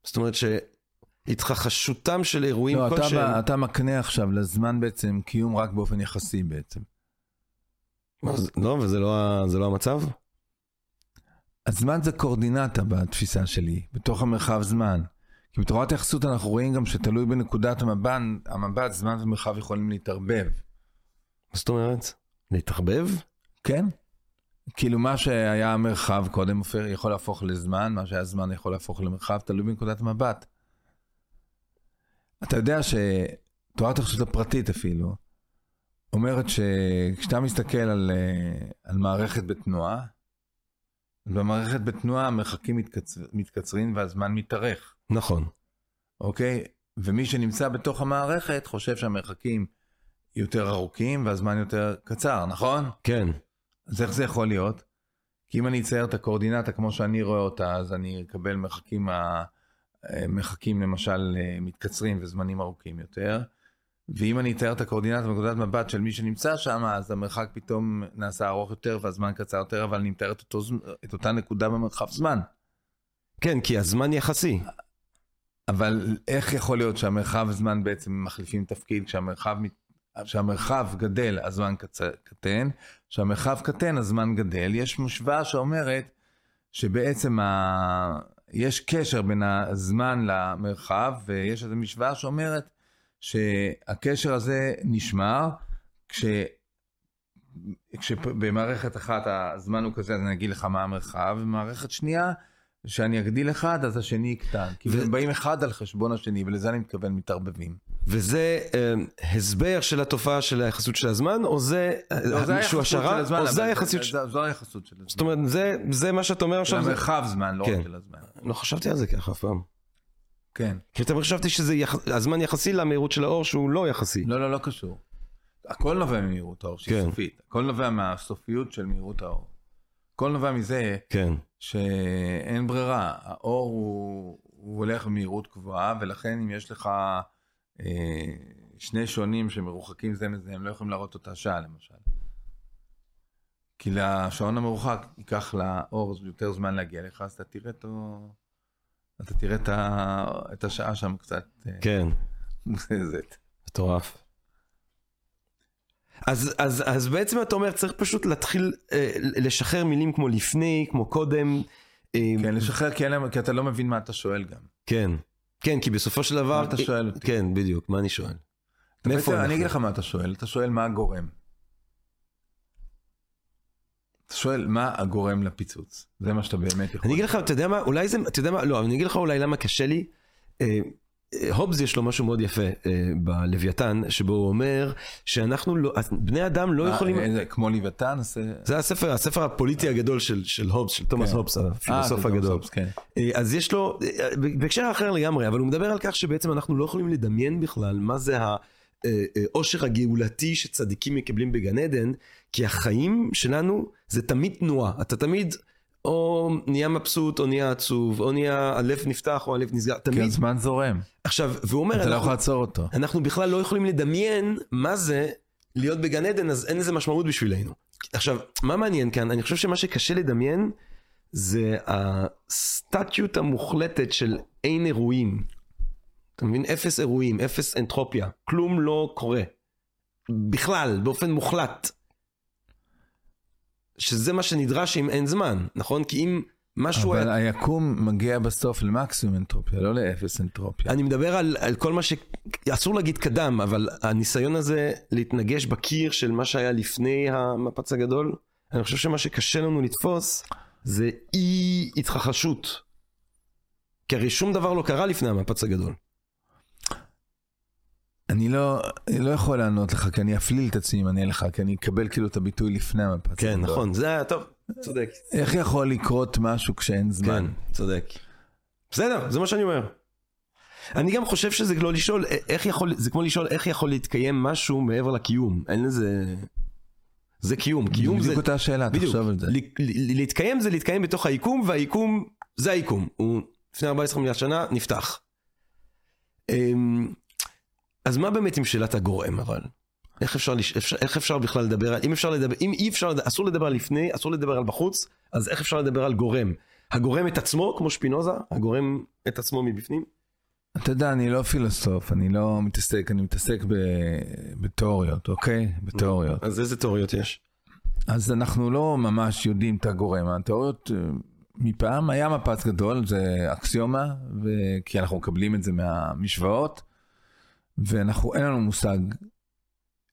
זאת אומרת שהתרחשותם של אירועים לא, אתה, כלשהם... בא- אתה מקנה עכשיו לזמן בעצם קיום רק באופן יחסי בעצם. לא, וזה לא, לא המצב? הזמן זה קואורדינטה בתפיסה שלי, בתוך המרחב זמן. כי בתורת היחסות אנחנו רואים גם שתלוי בנקודת המבט, המבט, זמן ומרחב יכולים להתערבב. מה זאת אומרת? להתערבב? כן? כאילו מה שהיה מרחב קודם יכול להפוך לזמן, מה שהיה זמן יכול להפוך למרחב, תלוי בנקודת המבט. אתה יודע שתורת היחסות הפרטית אפילו, אומרת שכשאתה מסתכל על, אה, על מערכת בתנועה, במערכת בתנועה המרחקים מתקצר, מתקצרים והזמן מתארך, נכון. אוקיי? ומי שנמצא בתוך המערכת חושב שהמרחקים יותר ארוכים והזמן יותר קצר, נכון? כן. אז איך זה יכול להיות? כי אם אני אצייר את הקואורדינטה כמו שאני רואה אותה, אז אני אקבל מרחקים, ה... אה, מרחקים למשל אה, מתקצרים וזמנים ארוכים יותר. ואם אני אתאר את הקואורדינטה בנקודת מבט של מי שנמצא שם, אז המרחק פתאום נעשה ארוך יותר והזמן קצר יותר, אבל אני מתאר את, אותו, את אותה נקודה במרחב זמן. כן, כי הזמן יחסי. אבל איך יכול להיות שהמרחב הזמן בעצם מחליפים תפקיד, כשהמרחב, כשהמרחב גדל, הזמן קצ... קטן, כשהמרחב קטן, הזמן גדל. יש משוואה שאומרת שבעצם ה... יש קשר בין הזמן למרחב, ויש איזו משוואה שאומרת שהקשר הזה נשמר, כש... כשבמערכת אחת הזמן הוא כזה, אז אני אגיד לך מה המרחב, ובמערכת שנייה, שאני אגדיל אחד, אז השני יקטן. כי ו- הם באים אחד על חשבון השני, ולזה אני מתכוון מתערבבים. וזה אה, הסבר של התופעה של היחסות של הזמן, או זה לא, מישהו השערה, הזמן, או זה היחסות של... זה- זו היחסות של הזמן. זאת אומרת, זה, זה מה שאתה אומר עכשיו? זה... המרחב זמן, לא כן. רק של הזמן. לא חשבתי על זה ככה אף פעם. כן. כי תמיד חשבתי שזה יח... הזמן יחסי למהירות של האור שהוא לא יחסי. לא, לא, לא קשור. הכל נובע ממהירות האור, שהיא כן. סופית. הכל נובע מהסופיות של מהירות האור. הכל נובע מזה כן. שאין ברירה. האור הוא, הוא הולך במהירות גבוהה, ולכן אם יש לך אה, שני שונים שמרוחקים זה מזה, הם לא יכולים להראות אותה שעה למשל. כי לשעון המרוחק ייקח לאור יותר זמן להגיע לך, אז אתה תראה אותו... אתה תראה את, ה... את השעה שם קצת אה, כן. מוזזת. מטורף. אז, אז, אז בעצם אתה אומר צריך פשוט להתחיל אה, לשחרר מילים כמו לפני, כמו קודם. אה, כן, לשחרר, כי, אין כי אתה לא מבין מה אתה שואל גם. כן. כן, כי בסופו של דבר... מה אתה שואל אותי? כן, בדיוק, מה אני שואל? מאיפה אנחנו? אני אגיד לך מה אתה שואל, אתה שואל מה הגורם. אתה שואל מה הגורם לפיצוץ, זה מה שאתה באמת יכול. אני אגיד לך, אתה יודע מה, אולי זה, אתה יודע מה, לא, אני אגיד לך אולי למה קשה לי. אה, אה, הובס יש לו משהו מאוד יפה אה, בלוויתן, שבו הוא אומר שאנחנו לא, בני אדם לא יכולים, כמו לוויתן. זה הספר, הספר הפוליטי הגדול של, של הובס, של תומאס כן. הובס, הפילוסוף הגדול. כן. אז יש לו, בהקשר אחר לגמרי, אבל הוא מדבר על כך שבעצם אנחנו לא יכולים לדמיין בכלל מה זה העושר הגאולתי שצדיקים מקבלים בגן עדן, כי החיים שלנו זה תמיד תנועה, אתה תמיד או נהיה מבסוט או נהיה עצוב, או נהיה הלב נפתח או הלב נסגר, כי תמיד. הזמן זורם, עכשיו, והוא אומר, אתה לא אנחנו, יכול לעצור אותו. אנחנו בכלל לא יכולים לדמיין מה זה להיות בגן עדן, אז אין לזה משמעות בשבילנו. עכשיו, מה מעניין כאן? אני חושב שמה שקשה לדמיין זה הסטטיות המוחלטת של אין אירועים. אתה מבין? אפס אירועים, אפס אנטרופיה. כלום לא קורה. בכלל, באופן מוחלט. שזה מה שנדרש אם אין זמן, נכון? כי אם משהו... אבל היה... היקום מגיע בסוף למקסימום אנטרופיה, לא לאפס אנטרופיה. אני מדבר על, על כל מה ש... אסור להגיד קדם, אבל הניסיון הזה להתנגש בקיר של מה שהיה לפני המפץ הגדול, אני חושב שמה שקשה לנו לתפוס זה אי התרחשות. כי הרי שום דבר לא קרה לפני המפץ הגדול. אני לא, אני לא יכול לענות לך, כי אני אפליל את עצמי אם אני אענה לך, כי אני אקבל כאילו את הביטוי לפני המפץ. כן. נכון, זה היה טוב, צודק. איך יכול לקרות משהו כשאין כן, זמן? צודק. בסדר, זה מה שאני אומר. אני גם חושב שזה לא לשאול, איך יכול, זה כמו לשאול איך יכול להתקיים משהו מעבר לקיום. אין לזה... זה קיום, קיום זה... בדיוק אותה שאלה. תחשוב על זה. להתקיים זה להתקיים בתוך היקום, והיקום זה היקום. הוא לפני 14 מיליארד שנה נפתח. אז מה באמת עם שאלת הגורם אבל? איך אפשר. אפשר, איך אפשר בכלל לדבר אם אפשר לדבר, אם אי אפשר, אסור לדבר על לפני, אסור לדבר על בחוץ, אז איך אפשר לדבר על גורם? הגורם את עצמו, כמו שפינוזה, הגורם את עצמו מבפנים? אתה יודע, אני לא פילוסוף, אני לא מתעסק, אני מתעסק ב... בתיאוריות, אוקיי? בתיאוריות. אז איזה תיאוריות יש? אז אנחנו לא ממש יודעים את הגורם. התיאוריות אה, מפעם היה מפץ גדול, זה אקסיומה, ו... כי אנחנו מקבלים את זה מהמשוואות, ואנחנו, אין לנו מושג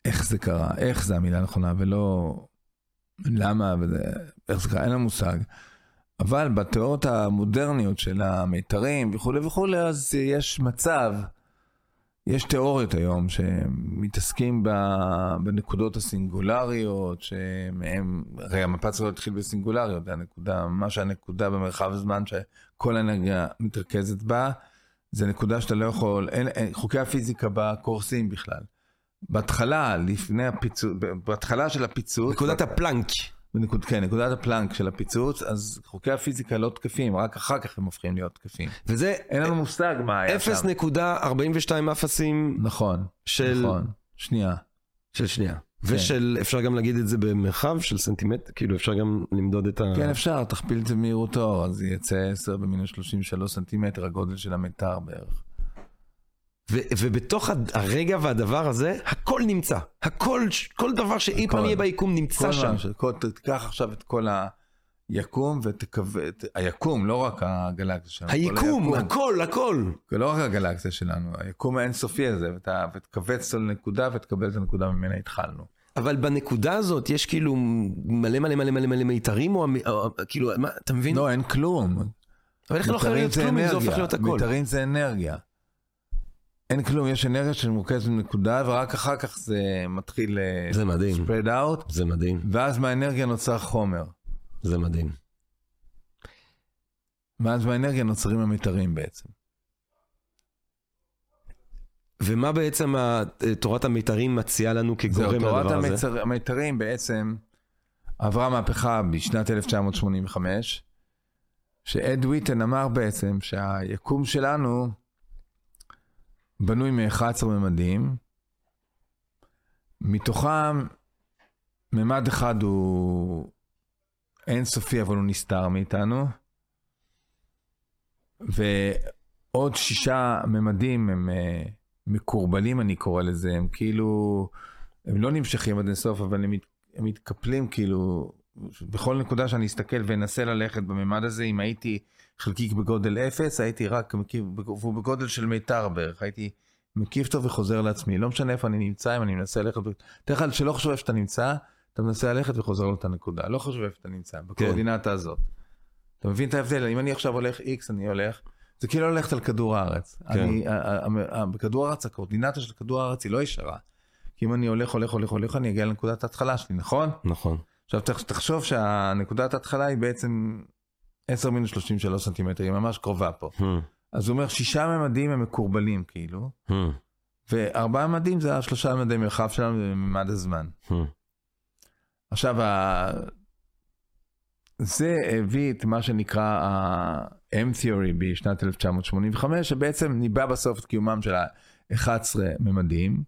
איך זה קרה, איך זה המילה הנכונה, ולא למה, וזה, איך זה קרה, אין לנו מושג. אבל בתיאוריות המודרניות של המיתרים וכולי וכולי, אז יש מצב, יש תיאוריות היום שמתעסקים בנקודות הסינגולריות, שמהם, הרי המפץ לא התחיל בסינגולריות, זה הנקודה, ממש הנקודה במרחב הזמן שכל האנרגיה מתרכזת בה, זה נקודה שאתה לא יכול, אין, אין, חוקי הפיזיקה בה קורסים בכלל. בהתחלה, לפני הפיצוץ, בהתחלה של הפיצוץ... נקודת הפלנק. בנקוד, כן, נקודת הפלנק של הפיצוץ, אז חוקי הפיזיקה לא תקפים, רק אחר כך הם הופכים להיות תקפים. וזה... אין לנו מושג מה היה שם. 0.42 אפסים נכון, של... נכון. שנייה. של שנייה. ושל, אפשר גם להגיד את זה במרחב של סנטימטר, כאילו אפשר גם למדוד את ה... כן, אפשר, תכפיל את זה במהירות האור, אז יצא 10 במינוס 33 סנטימטר, הגודל של המיתר בערך. ו- ובתוך הרגע והדבר הזה, הכל נמצא. הכל, כל דבר שאי פעם. יהיה ביקום נמצא שם. כל- תיקח עכשיו את כל היקום ותקווה, היקום, לא רק הגלקסיה שלנו. היקום, הכל, הכל. לא רק הגלקסיה שלנו, היקום האינסופי הזה, ואתה- ותכווץ לנקודה ותקבל את הנקודה ממנה התחלנו. אבל בנקודה הזאת יש כאילו מלא מלא מלא מלא מלא מיתרים, או, המ- או כאילו, מה, אתה מבין? לא, אין כלום. אבל איך לא יכול להיות כלום אם זה הופך. להיות הכל? מיתרים זה אנרגיה. אין כלום, יש אנרגיה שמורכזת בנקודה, ורק אחר כך זה מתחיל אה, זה מדהים, spread out, זה מדהים, ואז מהאנרגיה נוצר חומר. זה מדהים. ואז מהאנרגיה נוצרים המיתרים בעצם. ומה בעצם תורת המיתרים מציעה לנו זהו, כגורם תורת לדבר הזה? המיצר- המיתרים בעצם עברה מהפכה בשנת 1985, שאד ויטן אמר בעצם שהיקום שלנו בנוי מ-11 ממדים, מתוכם ממד אחד הוא אינסופי אבל הוא נסתר מאיתנו, ועוד שישה ממדים הם אה, מקורבלים אני קורא לזה, הם כאילו, הם לא נמשכים עד אינסוף אבל הם, מת, הם מתקפלים כאילו, בכל נקודה שאני אסתכל ואנסה ללכת בממד הזה, אם הייתי חלקיק בגודל אפס, הייתי רק מקיף, והוא בגודל של מיתר בערך, הייתי מקיף אותו וחוזר לעצמי, לא משנה איפה אני נמצא, אם אני מנסה ללכת, בדרך כלל שלא חושב איפה אתה נמצא, אתה מנסה ללכת וחוזר לאותה נקודה, לא חושב איפה אתה נמצא, בקואורדינטה הזאת. אתה מבין את ההבדל? אם אני עכשיו הולך X, אני הולך, זה כאילו ללכת על כדור הארץ. כן. אני, בכדור הארץ, הקואורדינטה של כדור הארץ היא לא ישרה. כי אם אני הולך, הולך, הולך, הולך, אני אגיע לנקודת ההתחלה שלי, נכון? נכון. עכשיו תח- תחשוב שהנקודת ההתחלה היא בעצם 10 מינוס 33 סנטימטר, היא ממש קרובה פה. Hmm, אז הוא אומר שישה ממדים הם מקורבלים כאילו, hmm, וארבעה ממדים זה השלושה ממדי מרחב שלנו בממד הזמן. עכשיו, ה... זה הביא את מה שנקרא ה-M-Theory בשנת 1985, שבעצם ניבא בסוף את קיומם של ה-11 ממדים,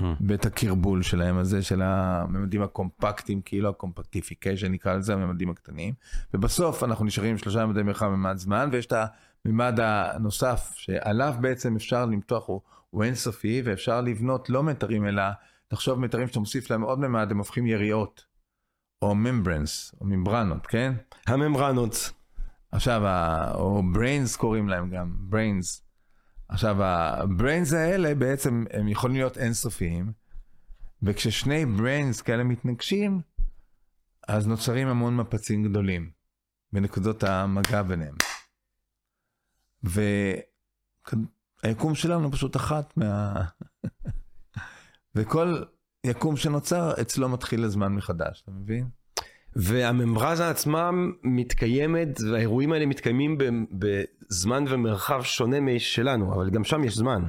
Hmm. ואת הקרבול שלהם הזה, של הממדים הקומפקטיים, כאילו הקומפקטיפיקיישן נקרא לזה, הממדים הקטנים. ובסוף אנחנו נשארים עם שלושה ממדי מרחב ממד זמן, ויש את הממד הנוסף, שעליו בעצם אפשר למתוח, הוא, הוא אינסופי, ואפשר לבנות לא מיתרים, אלא תחשוב מיתרים שאתה מוסיף להם עוד ממד, הם הופכים יריעות, או ממברנס, או ממברנות, כן? הממברנות. עכשיו, או brains קוראים להם גם, brains. עכשיו, ה-brains האלה בעצם הם יכולים להיות אינסופיים, וכששני brains כאלה מתנגשים, אז נוצרים המון מפצים גדולים בנקודות המגע ביניהם. והיקום שלנו פשוט אחת מה... וכל יקום שנוצר, אצלו מתחיל הזמן מחדש, אתה מבין? והממברזה עצמה מתקיימת, והאירועים האלה מתקיימים בזמן ומרחב שונה משלנו, אבל גם שם יש זמן.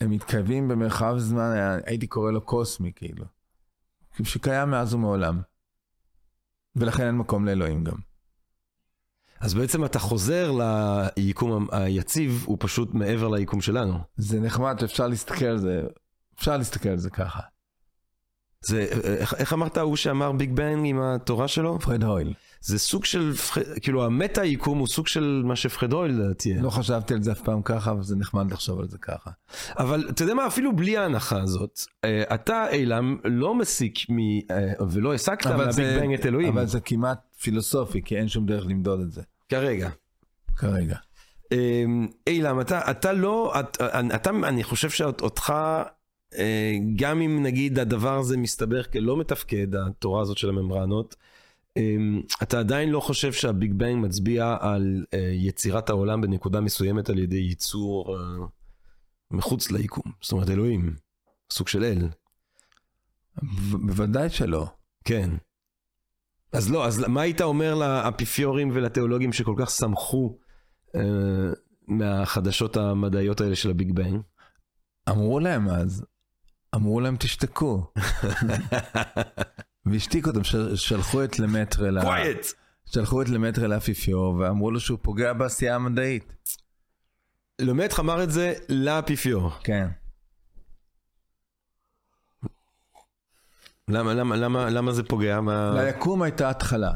הם מתקיימים במרחב זמן, הייתי קורא לו קוסמי כאילו, שקיים מאז ומעולם. ולכן אין מקום לאלוהים גם. אז בעצם אתה חוזר ליקום היציב, הוא פשוט מעבר ליקום שלנו. זה נחמד, אפשר להסתכל על זה, אפשר להסתכל על זה ככה. זה, איך, איך אמרת ההוא שאמר ביג בנג עם התורה שלו? פרד הויל. זה סוג של, כאילו המטה יקום הוא סוג של מה שפרד הויל תהיה. לא חשבתי על זה אף פעם ככה, אבל זה נחמד לחשוב על זה ככה. אבל אתה יודע מה, אפילו בלי ההנחה הזאת, אה, אתה אילם לא מסיק מ... אה, ולא הסקת מהביג זה- בנג את אלוהים. אבל זה כמעט פילוסופי, כי אין שום דרך למדוד את זה, כרגע. כרגע. אה, אילם, אתה, אתה לא, אתה, אתה, אני חושב שאותך, אה, גם אם נגיד הדבר הזה מסתבר כלא מתפקד, התורה הזאת של הממברנות, אה, אתה עדיין לא חושב שהביג בנג מצביע על אה, יצירת העולם בנקודה מסוימת על ידי ייצור אה, מחוץ ליקום, זאת אומרת אלוהים, סוג של אל. בוודאי שלא. כן. אז לא, אז מה היית אומר לאפיפיורים ולתיאולוגים שכל כך שמחו אה, מהחדשות המדעיות האלה של ה big bang? אמרו להם אז, אמרו להם תשתקו. והשתיקו אותם, של- שלחו את למטר, ל- quiet! שלחו את למטר לאפיפיור, ואמרו לו שהוא פוגע בעשייה המדעית. לומדך אמר את זה לאפיפיור. כן. למה, למה, למה, למה זה פוגע? מה... ליקום הייתה התחלה.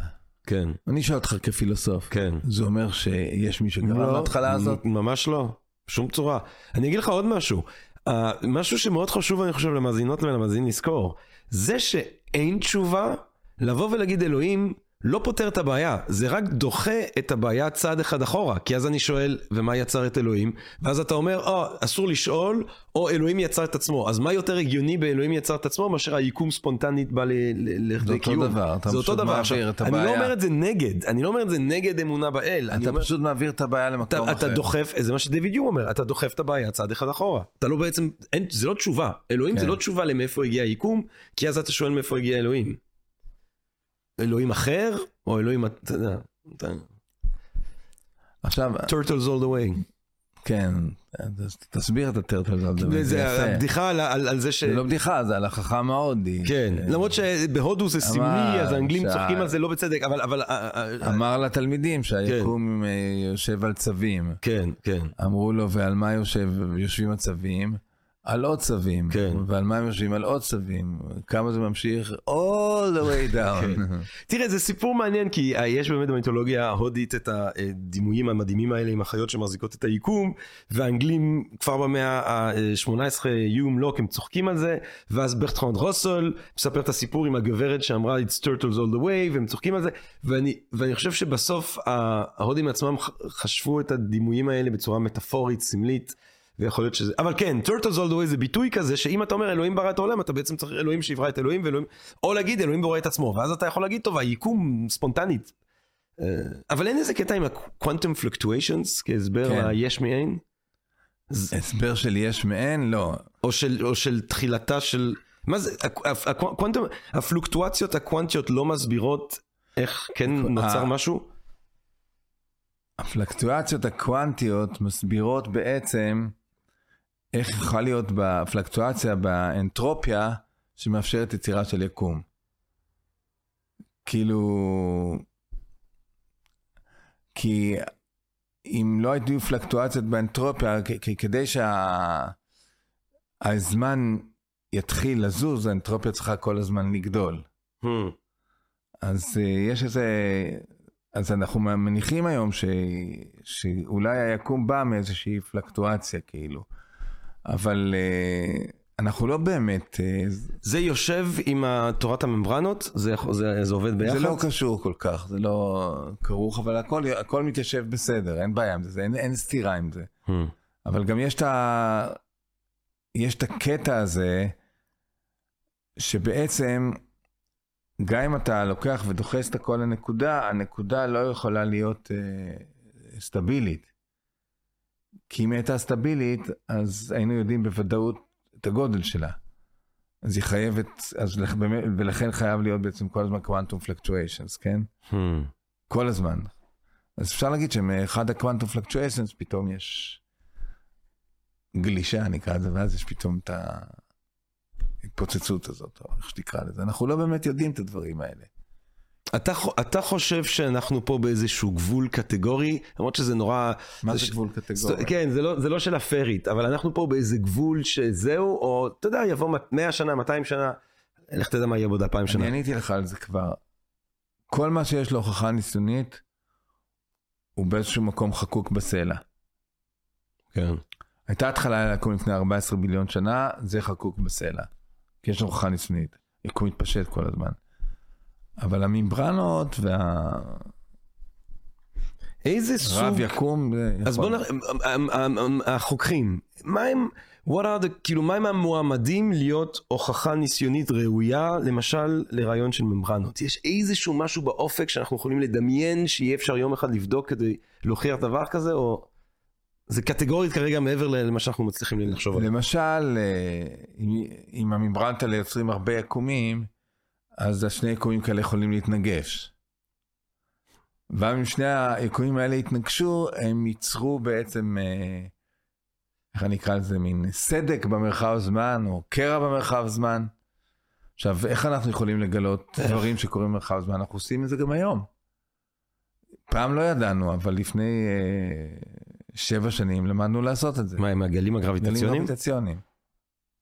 כן, אני שואל אותך כפילוסוף, כן. זה אומר שיש מי שגרם לא, להתחלה הזאת? ממש לא, בשום צורה. אני אגיד לך עוד משהו. Uh, משהו שמאוד חשוב, אני חושב, למאזינות ולמאזינים לזכור, זה שאין תשובה, לבוא ולהגיד אלוהים לא פותר את הבעיה, זה רק דוחה את הבעיה צעד אחד אחורה. כי אז אני שואל, ומה יצר את אלוהים? ואז אתה אומר, או, אסור לשאול, או אלוהים יצר את עצמו. אז מה יותר הגיוני באלוהים יצר את עצמו, מאשר היקום ספונטנית בא ל- ל- לכדי אותו קיום? דבר, אתה זה פשוט. מעביר את אני לא הבעיה. אומר את זה נגד, אני לא אומר את זה נגד אמונה באל. אתה אומר- פשוט מעביר את הבעיה למקום אתה, אחר. אתה דוחף, זה מה שדויד יום אומר, אתה דוחף את הבעיה צעד אחד אחורה. אתה לא בעצם, אין, זה לא תשובה. אלוהים זה כן. לא תשובה למאיפה הגיע היקום, כי אז אתה שואל מאיפה הגיע אלוהים. אלוהים אחר, או אלוהים, אתה יודע, עכשיו, turtles all the way. כן, תסביר את הטרטל הזה, זה זה. הבדיחה על, על, על זה ש... זה לא בדיחה, זה על החכם ההודי. כן, למרות שבהודו זה סמלי, אז האנגלים שה- צוחקים על זה לא בצדק, אבל... אבל אה, אה, אמר לתלמידים שהיקום אה, יושב על צווים. כן, כן. אמרו לו, ועל מה יושב, יושבים הצווים? על עוד צווים. כן. ועל מה הם יושבים? על עוד צווים. כמה זה ממשיך? all the way down. תראה, זה סיפור מעניין, כי אה, יש באמת במיתולוגיה ההודית את הדימויים המדהימים האלה עם החיות שמחזיקות את היקום, והאנגלים כבר במאה ה-18, יום לוק, הם צוחקים על זה, ואז ברטרנד רוסול מספר את הסיפור עם הגברת שאמרה It's turtles all the way, והם צוחקים על זה, ואני, ואני חושב שבסוף ההודים עצמם חשבו את הדימויים האלה בצורה מטאפורית, סמלית. ויכול להיות שזה, אבל כן, turtles all the way זה ביטוי כזה, שאם אתה אומר אלוהים ברא את העולם, אתה בעצם צריך אלוהים שיברא את אלוהים, ואלוהים, או להגיד אלוהים בורא את עצמו, ואז אתה יכול להגיד, טוב, היקום ספונטנית. אה, אבל אין איזה קטע עם ה-quantum fluctuations, כהסבר כן. ליש מאין? הסבר של יש מאין? לא. או של, או של תחילתה של, מה זה, הקוונטום, הפלוקטואציות הקוונטיות לא מסבירות איך כן נוצר. משהו? הפלקטואציות הקוונטיות מסבירות בעצם איך יכולה להיות בפלקטואציה, באנטרופיה, שמאפשרת יצירה של יקום. כאילו... כי אם לא היו פלקטואציות באנטרופיה, כדי שהזמן יתחיל לזוז, האנטרופיה צריכה כל הזמן לגדול. Hmm. אז uh, יש איזה... אז אנחנו מניחים היום ש... שאולי היקום בא מאיזושהי פלקטואציה, כאילו. אבל uh, אנחנו לא באמת... Uh, זה יושב עם תורת הממברנות? זה, זה, זה עובד ביחד? זה לא קשור כל כך, זה לא כרוך, אבל הכל, הכל מתיישב בסדר, אין בעיה עם זה, זה אין, אין סתירה עם זה. Hmm. אבל גם יש את, ה... יש את הקטע הזה, שבעצם, גם אם אתה לוקח ודוחס את הכל לנקודה, הנקודה לא יכולה להיות אה, סטבילית. כי אם היא הייתה סטבילית, אז היינו יודעים בוודאות את הגודל שלה. אז היא חייבת, אז באמת, ולכן חייב להיות בעצם כל הזמן quantum fluctuations, כן? Hmm. כל הזמן. אז אפשר להגיד שמאחד ה-quantum fluctuations פתאום יש גלישה נקרא לזה, ואז יש פתאום את ההתפוצצות הזאת, או איך שתקרא לזה. אנחנו לא באמת יודעים את הדברים האלה. אתה, אתה חושב שאנחנו פה באיזשהו גבול קטגורי, למרות שזה נורא... מה זה ש- גבול קטגוריה? כן, זה לא, זה לא של הפרית, אבל אנחנו פה באיזה גבול שזהו, או אתה יודע, יבוא 100 שנה, 200 שנה, לך תדע מה יהיה בעוד אלפיים אני שנה. עניתי לך על זה כבר. כל מה שיש לו הוכחה ניסיונית, הוא באיזשהו מקום חקוק בסלע. כן. הייתה התחלה לקום לפני 14 ביליון שנה, זה חקוק בסלע. כי יש לו הוכחה ניסיונית. יקום מתפשט כל הזמן. אבל הממברנות והרב איזה סוג... יקום, זה אז יכול. בוא נ... החוקרים, מה הם... what are the... כאילו, מה הם המועמדים להיות הוכחה ניסיונית ראויה, למשל, לרעיון של ממברנות? יש איזשהו משהו באופק שאנחנו יכולים לדמיין שיהיה אפשר יום אחד לבדוק כדי להוכיח דבר כזה, או... זה קטגורית כרגע מעבר למה שאנחנו מצליחים לחשוב עליו. למשל, אה, אם- אם הממברנות האלה יוצרים הרבה יקומים, אז השני יקומים כאלה יכולים להתנגש. וגם אם שני היקומים האלה יתנגשו, הם ייצרו בעצם, אה, איך אני אקרא לזה, מין סדק במרחב זמן, או קרע במרחב זמן. עכשיו, איך אנחנו יכולים לגלות דברים שקורים במרחב זמן? אנחנו עושים את זה גם היום. פעם לא ידענו, אבל לפני אה, שבע שנים למדנו לעשות את זה. מה, עם הגלים גלים הגרביטציוניים? גרביטציוניים.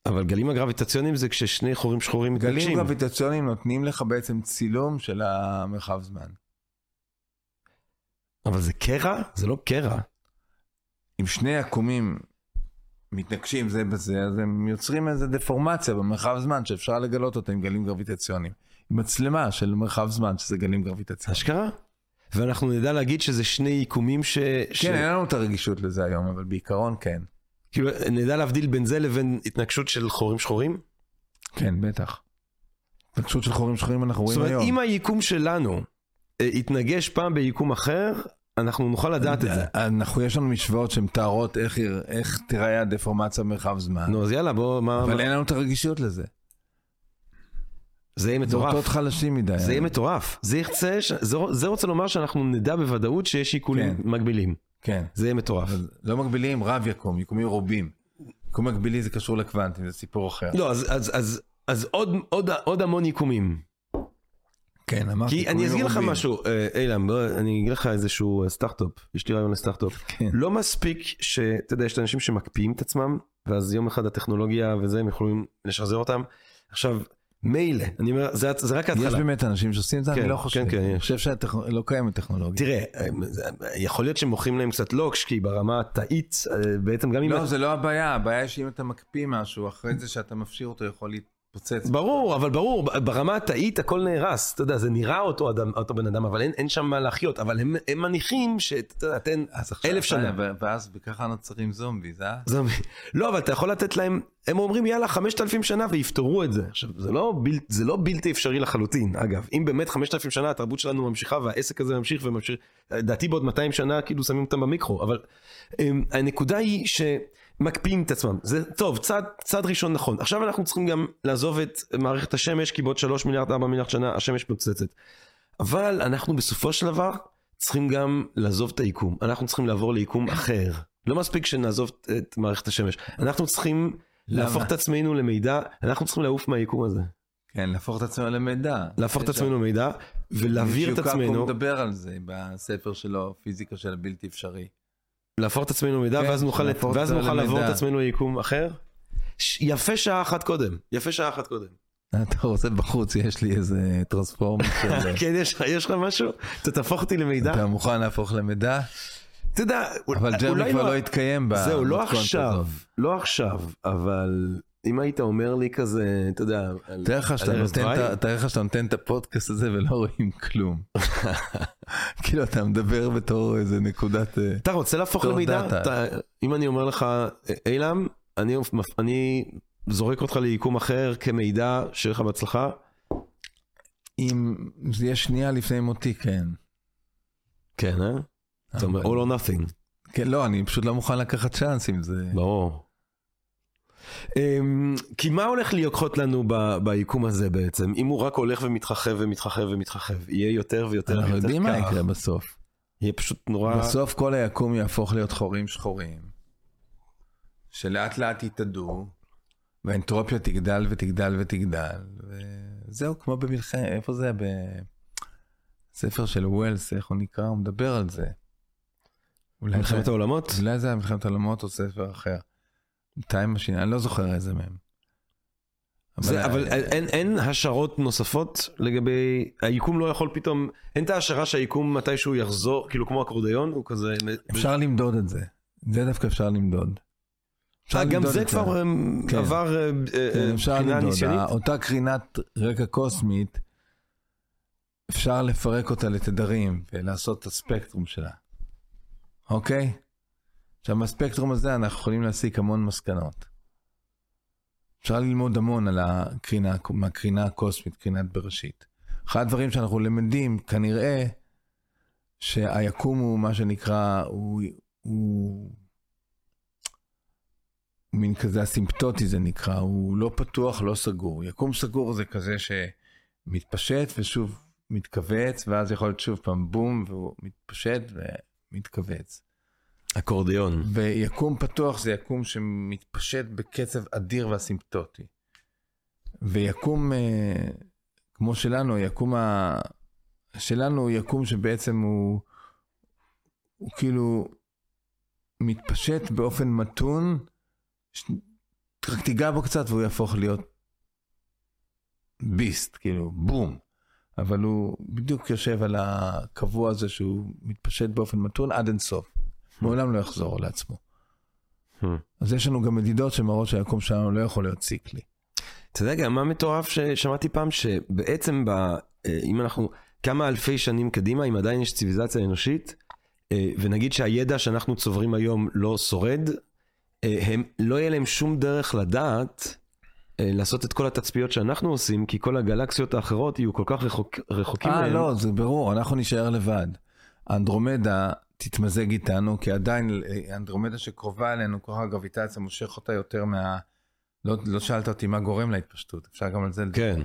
אבל גלים הגרביטציוניים זה כששני חורים שחורים גלים מתנגשים. גרביטציוניים נותנים לך בעצם צילום של המרחב זמן. אבל זה קרע? זה לא קרע. אם שני עקומים מתנגשים זה בזה, אז הם יוצרים איזו דפורמציה במרחב זמן שאפשר לגלות אותה עם גלים גרביטציוניים. עם מצלמה של מרחב זמן שזה גלים גרביטציוניים. אשכרה? ואנחנו נדע להגיד שזה שני עיקומים ש... ש... כן, אין לנו את הרגישות לזה היום, אבל בעיקרון כן. כאילו, נדע להבדיל בין זה לבין התנגשות של חורים שחורים? כן, בטח. התנגשות של חורים שחורים אנחנו זאת רואים אומרת, היום. אם היקום שלנו אה, יתנגש פעם ביקום אחר, אנחנו נוכל לדעת את זה. אנחנו, יש לנו משוואות שמתארות איך, איך תיראה הדפורמציה במרחב זמן, נו, אז יאללה, בוא, מה... אבל מה- אין לנו את הרגישות לזה. זה יהיה זה אותות מטורף. חלשים מדי. זה יהיה מטורף. זה ירצה, ש- זה- זה רוצה לומר שאנחנו נדע בוודאות שיש עיקולים כן. מקבילים. כן. זה יהיה מטורף. לא מגבילים רב יקום, יקומים רובים. יקום מקבילי זה קשור לקוונטים, זה סיפור אחר. לא, אז- אז- אז- אז עוד- עוד- עוד המון עיקומים. כן, אמרתי, כי אני יקומים אגיד לך. משהו, אה, בוא, אני אגיד לך איזשהו אה, סטארט-אפ, יש לי רעיון לסטארט-אפ. כן. לא מספיק שאתה יודע, יש את האנשים שמקפיאים את עצמם, ואז יום אחד הטכנולוגיה וזה, הם יכולים לשחזר אותם. עכשיו, מילא, אני אומר, זה, זה רק יש ההתחלה. באמת אנשים שעושים את זה, כן, אני לא כן, חושב. כן, אני יש. חושב שלא קיימת טכנולוגיה. תראה, אה, יכול להיות שמוכרים להם קצת לוקש, כי ברמה התאית, אה, בעצם גם אם... לא, זה לא הבעיה, הבעיה היא שאם אתה מקפיא משהו, אחרי זה שאתה מפשיר אותו יכול להתפוצץ. ברור, אבל ברור, ברמה התאית הכל נהרס, אתה יודע, זה נראה אותו, אדם, אותו בן אדם, אבל אין, אין שם מה להחיות, אבל הם, הם מניחים שאתה יודע, תן אלף שנה. ו- ואז ככה נוצרים זומביז, אה? זה, לא, אבל אתה יכול לתת להם, הם אומרים יאללה, חמשת אלפים שנה ויפתרו את זה. עכשיו, זה לא, בל, זה לא בלתי אפשרי לחלוטין, אגב. אם באמת חמשת אלפים שנה התרבות שלנו ממשיכה והעסק הזה ממשיך וממשיך, לדעתי בעוד 200 שנה כאילו שמים אותם במיקרו, אבל um, הנקודה היא שמקפיאים את עצמם. זה טוב, צעד, צעד ראשון נכון. עכשיו אנחנו צריכים גם לעזוב את מערכת השמש, כי בעוד 3 מיליארד, 4 מיליארד שנה השמש מתפוצצת. אבל אנחנו בסופו של דבר צריכים גם לעזוב את היקום. אנחנו צריכים לעבור ליקום אחר. לא מספיק שנעזוב את מערכת השמש. אנחנו צריכים למה? להפוך את עצמנו למידע, אנחנו צריכים לעוף מהיקום הזה. כן, להפוך את עצמנו למידע. להפוך את עצמנו למידע ולהעביר את מישהו עצמנו, קאקו מדבר על זה בספר שלו, פיזיקה של הבלתי אפשרי. להפוך את עצמנו למידע, כן, ואז נוכל להפוך ואז נוכל לעבור את. עצמנו ליקום אחר. ש- יפה שעה אחת קודם, יפה שעה אחת קודם. אתה רוצה בחוץ, יש לי איזה טרנספורמר של... כן, יש יש לך משהו? אתה תהפוך אותי למידע? אתה מוכן להפוך למידע? אתה יודע, אבל ג'רמי אולי כבר לא התקיים במתכונת זהו, לא הזאת. עכשיו, לא עכשיו, אבל אם היית אומר לי כזה, אתה יודע, תאר לך שאתה נותן את הפודקאסט הזה ולא רואים כלום. כאילו אתה מדבר בתור איזה נקודת... אה, אתה רוצה להפוך למידע? אם אני אומר לך, אילם, אני- זורק אותך ליקום אחר כמידע, שיהיה לך בהצלחה. אם זה יהיה שנייה לפני מותי, כן. כן, אה? אתה אומר, all or nothing. כן, לא, אני פשוט לא מוכן לקחת צ'אנס עם זה. ברור. אמ, כי מה הולך לקחות לנו ביקום הזה בעצם? אם הוא רק הולך ומתרחב ומתרחב ומתרחב, יהיה יותר ויותר אנחנו ויותר יודעים מה. יקרה בסוף. יהיה פשוט נורא... בסוף כל היקום יהפוך להיות חורים שחורים, שלאט לאט יתאדו, והאנטרופיה תגדל ותגדל ותגדל, וזהו, כמו במלחמת, איפה זה? בספר של ווילס, איך הוא נקרא? הוא מדבר על זה. מלחמת העולמות? אולי זה היה מלחמת העולמות או ספר אחר. Time Machine, אני לא זוכר איזה מהם. זה, אבל אה, אין, אין השערות נוספות לגבי, היקום לא יכול פתאום, אין את ההשערה שהיקום מתישהו יחזור, כאילו כמו אקורדיון, הוא כזה... אפשר למדוד את זה. זה דווקא אפשר למדוד. אפשר אה, גם למדוד זה כבר אמ, כן. עבר אה, אה, כן, למדוד. ניסיונית? אותה קרינת רקע קוסמית, אפשר לפרק אותה לתדרים ולעשות את הספקטרום שלה. אוקיי? עכשיו, מהספקטרום הזה אנחנו יכולים להסיק המון מסקנות. אפשר ללמוד המון על הקרינה, מהקרינה הקוסמית, קרינת בראשית. אחד הדברים שאנחנו למדים, כנראה, שהיקום הוא מה שנקרא, הוא, הוא מין כזה אסימפטוטי זה נקרא, הוא לא פתוח, לא סגור. יקום סגור זה כזה שמתפשט ושוב מתכווץ, ואז יכול להיות שוב פעם בום, והוא מתפשט ומתכווץ. אקורדיון. ויקום פתוח זה יקום שמתפשט בקצב אדיר ואסימפטוטי. ויקום אה, כמו שלנו, יקום ה... שלנו הוא יקום שבעצם הוא, הוא כאילו מתפשט באופן מתון, ש... רק תיגע בו קצת והוא יהפוך להיות ביסט, כאילו בום. אבל הוא בדיוק יושב על הקבוע הזה שהוא מתפשט באופן מתון עד אינסוף. מעולם לא יחזור לעצמו. Hmm. אז יש לנו גם מדידות שמראות שהיקום שלנו לא יכול להיות ציקלי. אתה יודע גם מה מטורף ששמעתי פעם, שבעצם ב, אה, אם אנחנו כמה אלפי שנים קדימה, אם עדיין יש ציוויזציה אנושית, אה, ונגיד שהידע שאנחנו צוברים היום לא שורד, אה, הם, לא יהיה להם שום דרך לדעת לעשות את כל התצפיות שאנחנו עושים, כי כל הגלקסיות האחרות יהיו כל כך רחוק, רחוקים אה, מהם. לא, זה ברור, אנחנו נישאר לבד. אנדרומדה תתמזג איתנו, כי עדיין אנדרומדה שקרובה אלינו, כוח הגרביטציה מושך אותה יותר מה... לא, לא שאלת אותי מה גורם להתפשטות, אפשר גם על זה לדבר. כן.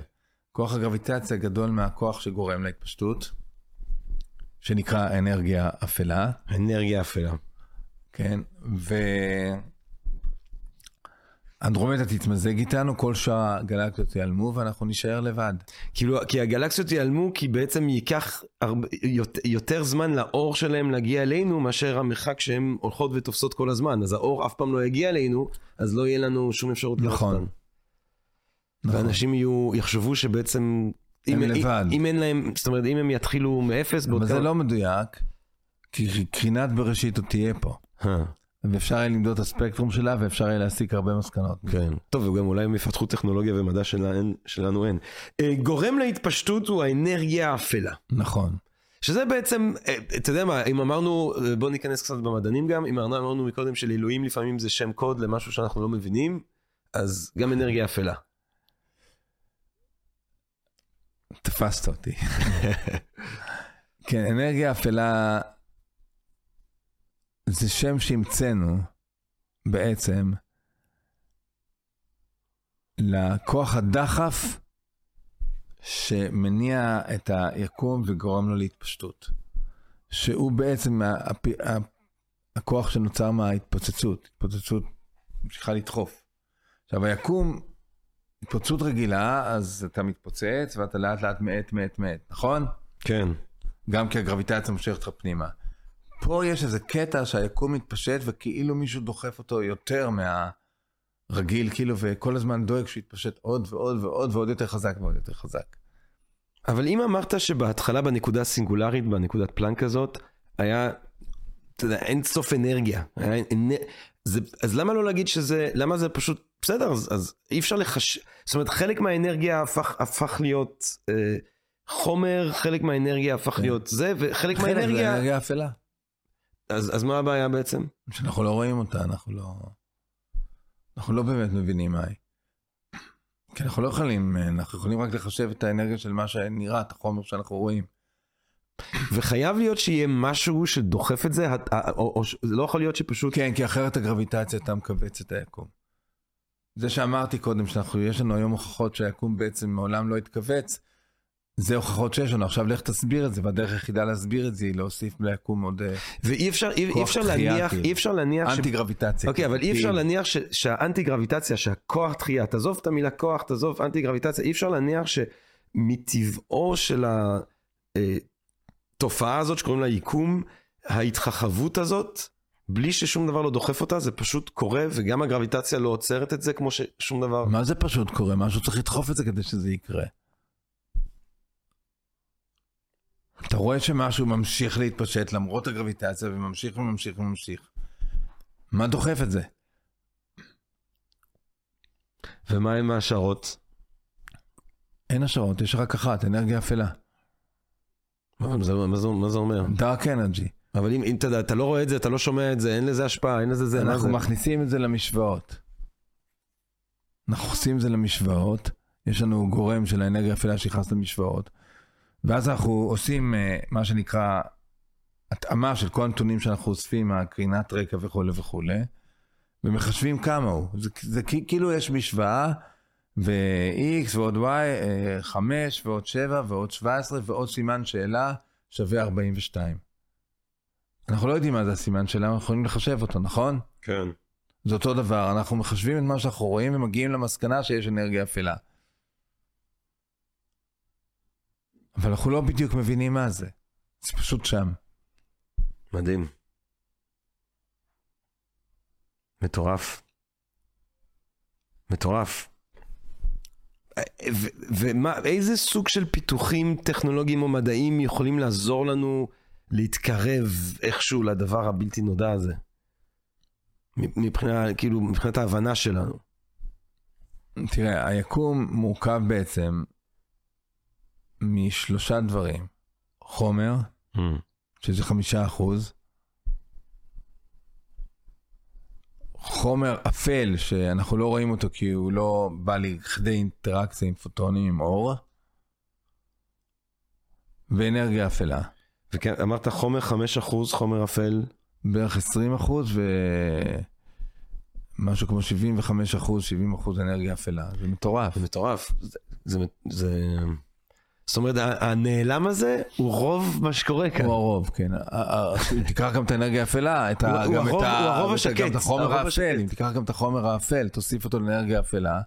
כוח הגרביטציה גדול מהכוח שגורם להתפשטות, שנקרא אנרגיה אפלה. אנרגיה אפלה. כן, ואנדרומדה תתמזג איתנו, כל שאר הגלקסיות ייעלמו ואנחנו נישאר לבד. כאילו, כי הגלקסיות ייעלמו, כי בעצם ייקח הרבה, יותר זמן לאור שלהם להגיע אלינו, מאשר המרחק שהן הולכות ותופסות כל הזמן. אז האור אף פעם לא יגיע אלינו, אז לא יהיה לנו שום אפשרות לראות נכון. נכון. ואנשים יהיו, יחשבו שבעצם... הם אם, לבד. אם, אם אין להם, זאת אומרת, אם הם יתחילו מאפס, אבל זה כמה- לא מדויק, כי קרינת בראשית עוד תהיה פה. אה, ואפשר יהיה למדוד את הספקטרום שלה ואפשר יהיה להסיק הרבה מסקנות. כן. טוב, וגם אולי הם יפתחו טכנולוגיה ומדע שלנו, שלנו אין. אה, גורם להתפשטות הוא האנרגיה האפלה. נכון. שזה בעצם, אה, אתה יודע מה, אם אמרנו, אה, בוא ניכנס קצת במדענים גם, אם אמרנו מקודם שלאלוהים לפעמים זה שם קוד למשהו שאנחנו לא מבינים, אז גם אנרגיה אפלה. תפסת אותי. כן, אנרגיה אפלה זה שם שהמצאנו בעצם לכוח הדחף שמניע את היקום וגורם לו להתפשטות. שהוא בעצם הפ- הכוח שנוצר מההתפוצצות. התפוצצות ממשיכה לדחוף. עכשיו היקום, התפוצצות רגילה, אז אתה מתפוצץ ואתה לאט לאט מאט מאט מאט, נכון? כן. גם כי הגרביטציה מושכת אותך פנימה. פה יש איזה קטע שהיקום מתפשט וכאילו מישהו דוחף אותו יותר מהרגיל, כאילו, וכל הזמן דואג שהוא יתפשט עוד ועוד ועוד ועוד יותר חזק ועוד יותר חזק. אבל אם אמרת שבהתחלה בנקודה סינגולרית, בנקודת פלנק הזאת, היה, אתה יודע, אין סוף אנרגיה. היה, אנ... זה, אז למה לא להגיד שזה, למה זה פשוט, בסדר, אז, אז אי אפשר לחש... זאת אומרת, חלק מהאנרגיה הפך, הפך להיות אה, חומר, חלק מהאנרגיה הפך כן. להיות זה, וחלק חלק זה מהאנרגיה... אנרגיה אפלה. אז, אז מה הבעיה בעצם? שאנחנו לא רואים אותה, אנחנו לא... אנחנו לא באמת מבינים מה היא. כי אנחנו לא יכולים, אנחנו יכולים רק לחשב את האנרגיה של מה שנראה, את החומר שאנחנו רואים. וחייב להיות שיהיה משהו שדוחף את זה, או, או, ש- זה לא יכול להיות שפשוט... כן, כי אחרת הגרביטציה הייתה מכווץ את היקום. זה שאמרתי קודם, שאנחנו, יש לנו היום הוכחות שהיקום בעצם מעולם לא התכווץ, זה הוכחות שיש לנו. עכשיו לך תסביר את זה, והדרך היחידה להסביר את זה היא להוסיף ליקום עוד אה, ואי אפשר, אי, אי כוח אפשר דחייה, להניח, כאילו. אי אפשר להניח. אנטי גרביטציה. אוקיי, אבל אי אפשר כאילו. להניח ש... שהאנטי גרביטציה, שהכוח דחייה, תעזוב את המילה כוח, תעזוב אנטי גרביטציה, אי אפשר להניח שמטבעו של התופעה הזאת שקוראים לה יקום, ההתחחבות הזאת, בלי ששום דבר לא דוחף אותה, זה פשוט קורה, וגם הגרביטציה לא עוצרת את זה כמו ששום דבר... מה זה פשוט קורה? משהו צריך לדחוף את זה כדי שזה יקרה. אתה רואה שמשהו ממשיך להתפשט למרות הגרביטציה וממשיך וממשיך וממשיך. מה דוחף את זה? ומה עם ההשערות? אין השערות, יש רק אחת, אנרגיה אפלה. מה זה, מה זה, מה זה אומר? דארק אנרגי. אבל אם, אם אתה, אתה לא רואה את זה, אתה לא שומע את זה, אין לזה השפעה, אין לזה זה, אנחנו זה? מכניסים את זה למשוואות. אנחנו עושים את זה למשוואות, יש לנו גורם של האנרגיה האפלה שנכנס למשוואות, ואז אנחנו עושים אה, מה שנקרא התאמה של כל הנתונים שאנחנו אוספים מהקרינת רקע וכולי וכולי, ומחשבים כמה הוא. זה, זה כאילו יש משוואה, ו-x ועוד y, אה, 5 ועוד 7 ועוד 17 ועוד סימן שאלה שווה 42. אנחנו לא יודעים מה זה הסימן שאלה, אנחנו יכולים לחשב אותו, נכון? כן. זה אותו דבר, אנחנו מחשבים את מה שאנחנו רואים ומגיעים למסקנה שיש אנרגיה אפלה. אבל אנחנו לא בדיוק מבינים מה זה. זה פשוט שם. מדהים. מטורף. מטורף. ומה, איזה סוג של פיתוחים טכנולוגיים או מדעיים יכולים לעזור לנו להתקרב איכשהו לדבר הבלתי נודע הזה? מבחינה, כאילו, מבחינת ההבנה שלנו. תראה, היקום מורכב בעצם משלושה דברים. חומר, שזה חמישה אחוז. חומר אפל, שאנחנו לא רואים אותו כי הוא לא בא לכדי אינטראקציה עם פוטונים עם אור. ואנרגיה אפלה. וכן, אמרת חומר 5% חומר אפל. בערך 20 אחוז ומשהו כמו 75 אחוז, 70 אחוז אנרגיה אפלה. זה מטורף. זה מטורף. זה, זה, זה... זאת אומרת, הנעלם הזה הוא רוב מה שקורה כאן. הוא הרוב, כן. תיקח גם את האנרגיה האפלה, גם את החומר האפל. אם תיקח גם את החומר האפל, תוסיף אותו לאנרגיה אפלה,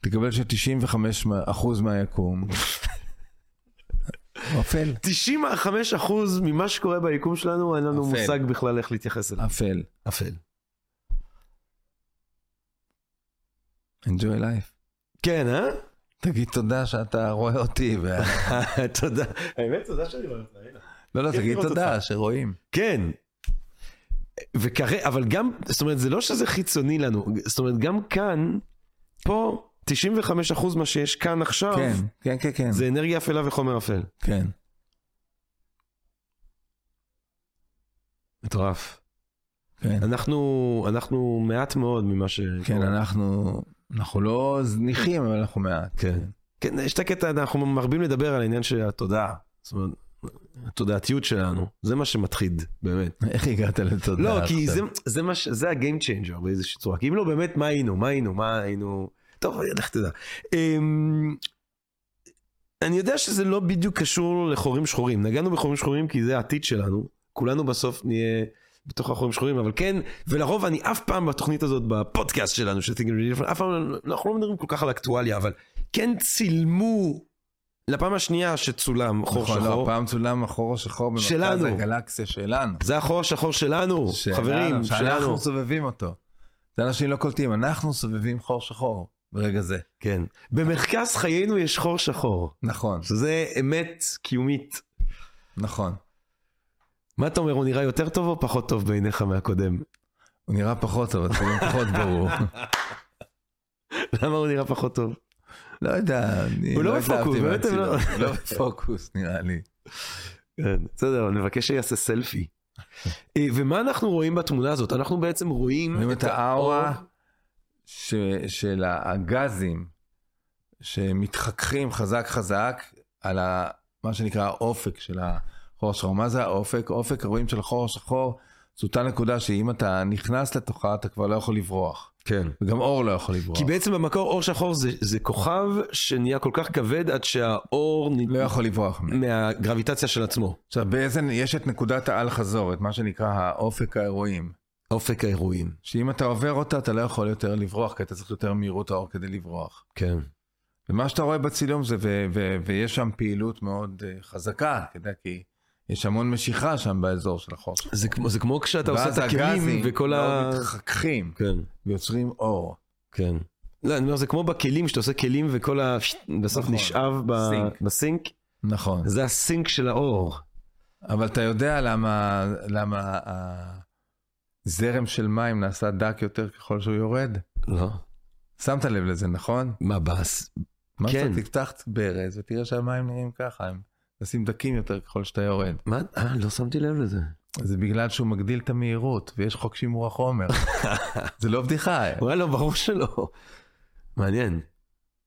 תקבל ש-95 אחוז מהיקום הוא אפל. 95% ממה שקורה ביקום שלנו, אין לנו. מושג בכלל איך להתייחס אליו. אפל. אפל. enjoy life. כן, אה? תגיד תודה שאתה רואה אותי. תודה. האמת, תודה שאני רואה אותך. לא, לא, תגיד תודה. שרואים. כן. וכרגע, אבל גם, זאת אומרת, זה לא שזה חיצוני לנו, זאת אומרת, גם כאן, פה, 95% מה שיש כאן עכשיו, כן, כן, כן, כן. זה אנרגיה אפלה וחומר אפל. כן. מטורף. כן. אנחנו, אנחנו מעט מאוד ממה ש... כן, אנחנו, אנחנו לא זניחים, אבל אנחנו מעט. כן. כן, יש את הקטע, אנחנו מרבים לדבר על העניין של התודעה. זאת אומרת, התודעתיות שלנו, זה מה שמפחיד, באמת. איך הגעת לתודה לא, כי זה? זה, מה, ש- זה ה game changer באיזושהי צורה. כי אם לא, באמת, מה היינו? מה היינו? מה היינו? טוב, לך תדע. אמ, אני יודע שזה לא בדיוק קשור לחורים שחורים. נגענו בחורים שחורים כי זה העתיד שלנו. כולנו בסוף נהיה בתוך החורים שחורים, אבל כן, ולרוב אני אף פעם בתוכנית הזאת, בפודקאסט שלנו, של Different, אף פעם, לא- אנחנו לא מדברים כל כך על אקטואליה, אבל כן צילמו לפעם השנייה שצולם חור נכון, שחור. לא, פעם צולם החור השחור במרכז שלנו. הגלקסיה שלנו. זה החור השחור שלנו, שלנו, חברים, שלנו. שאנחנו סובבים אותו. זה אנשים לא קולטים, אנחנו סובבים חור שחור ברגע זה. כן. במרכז חיינו יש חור שחור, נכון, שזה אמת קיומית. נכון. מה אתה אומר, הוא נראה יותר טוב או פחות טוב בעיניך מהקודם? הוא נראה פחות טוב, אתה גם פחות ברור. למה הוא נראה פחות טוב? לא יודע, אני הוא לא התלהבתי לא- מהצילום. הוא לא בפוקוס נראה לי. כן, בסדר, אני מבקש שיעשה סלפי. אה, ומה אנחנו רואים בתמונה הזאת? אנחנו בעצם רואים רואים את האאורה האור- ש- של הגזים שמתחככים חזק חזק על ה- מה שנקרא האופק של החור השחור. מה זה האופק? אופק הרואים של החור השחור זו אותה נקודה שאם אתה נכנס לתוכה אתה כבר לא יכול לברוח. כן. וגם אור לא יכול לברוח. כי בעצם במקור אור שחור זה, זה כוכב שנהיה כל כך כבד עד שהאור נ... לא יכול לברוח. מהגרביטציה של עצמו. עכשיו באיזה, יש את נקודת האל חזור, את מה שנקרא האופק האירועים. אופק האירועים. שאם אתה עובר אותה אתה לא יכול יותר לברוח כי אתה צריך יותר מהירות האור כדי לברוח. כן. ומה שאתה רואה בצילום זה, ו- ו- ויש שם פעילות מאוד uh, חזקה, אתה יודע, כי יש המון משיכה שם באזור של החור. זה כמו, זה כמו כשאתה עושה ואז את הכלים הגזים וכל לא ה... מתחככים כן, ויוצרים אור. כן. לא, אני אומר, זה כמו בכלים, שאתה עושה כלים וכל ה... בסוף נכון. נשאב ב... סינק. בסינק. נכון. זה הסינק של האור. אבל אתה יודע למה, למה הזרם של מים נעשה דק יותר ככל שהוא יורד? לא. שמת לב לזה, נכון? מה, בס... מה כן. שאתה תפתח ברז ותראה שהמים נראים ככה, הם נעשים דקים יותר ככל שאתה יורד. מה? אה, לא שמתי לב לזה. זה בגלל שהוא מגדיל את המהירות ויש חוק שימור החומר. זה לא בדיחה, וואלה, לא, ברור שלא. מעניין.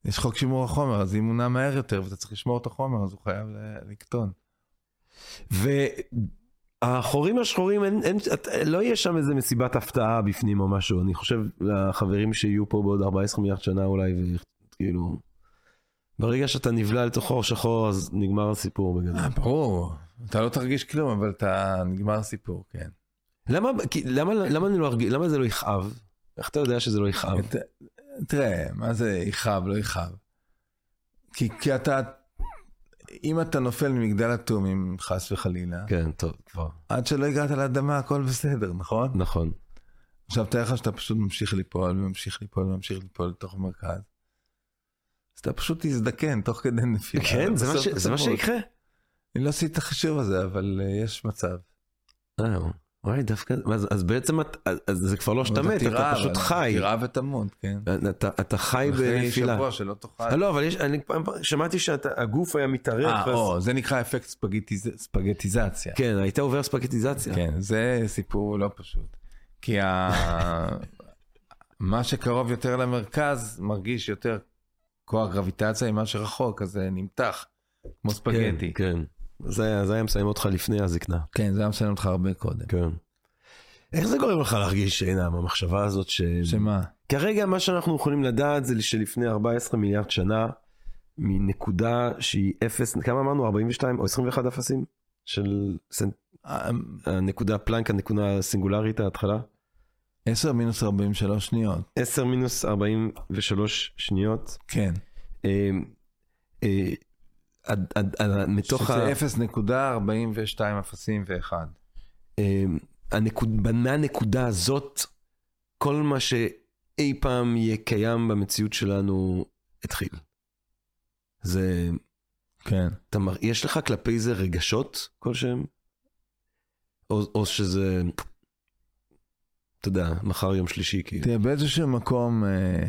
יש חוק שימור החומר, אז אם הוא נע מהר יותר ואתה צריך לשמור את החומר, אז הוא חייב לקטון. והחורים השחורים, אין, אין, את, לא יהיה שם איזה מסיבת הפתעה בפנים או משהו. אני חושב לחברים שיהיו פה בעוד 14 מיליארד שנה אולי, וכאילו... ברגע שאתה נבלע לתוך חור שחור, אז נגמר הסיפור בגדול. אה, ברור, אתה לא תרגיש כלום, אבל אתה נגמר הסיפור, כן. למה, כי, למה, למה, לא ארגיש, למה זה לא יכאב? איך אתה יודע שזה לא יכאב? ת- תראה, מה זה יכאב, לא יכאב? כי, כי אתה, אם אתה נופל ממגדל אטומים, חס וחלילה, כן, טוב, כבר. עד שלא הגעת לאדמה הכל בסדר, נכון? נכון. עכשיו תאר לך שאתה פשוט ממשיך ליפול, וממשיך ליפול, וממשיך ליפול לתוך המרכז. אז אתה פשוט תזדקן תוך כדי נפילה. כן, זה מה, ש, זה מה. שיקרה. אני לא עשיתי את החישוב הזה, אבל uh, יש מצב. אה, וואי, דווקא, אז, אז בעצם את, אז, אז זה כבר לא שאתה מת, אתה פשוט אבל חי. תירה ותמות, כן. אתה, אתה חי אחרי בנפילה. שבוע שלא תאכל. אה, לא, אבל יש, אני פעם שמעתי שהגוף היה מתארך. אה, או, זה נקרא אפקט ספגטיז- ספגטיזציה. כן, הייתה עובר ספקטיזציה. כן, זה סיפור לא פשוט. כי ה... מה שקרוב יותר למרכז מרגיש יותר כוח גרביטציה ממה שרחוק, אז זה נמתח, כמו ספגטי. כן, כן. זה, היה- זה היה מסיים אותך לפני הזקנה. כן, זה היה מסיים אותך הרבה קודם. כן. איך זה גורם לך להרגיש, עינם, המחשבה הזאת ש... שמה? כרגע מה שאנחנו יכולים לדעת זה שלפני 14 מיליארד שנה, מנקודה שהיא אפס, כמה אמרנו? 42 או 21 אפסים? של סנט... אה, הנקודה פלנק, הנקודה הסינגולרית, ההתחלה? 10 מינוס 43 שניות. 10 מינוס 43 שניות. כן. אה, אה, עד- עד- עד- מתוך ה... שזה 0.42 אפסים ואחד. אה, הנקוד, מהנקודה הזאת, כל מה שאי פעם יהיה קיים במציאות שלנו התחיל. זה, כן. אתה, מר- יש לך כלפי זה רגשות כלשהם? או, או שזה, אתה יודע, מחר יום שלישי, כאילו. תראה, באיזשהו מקום, אה,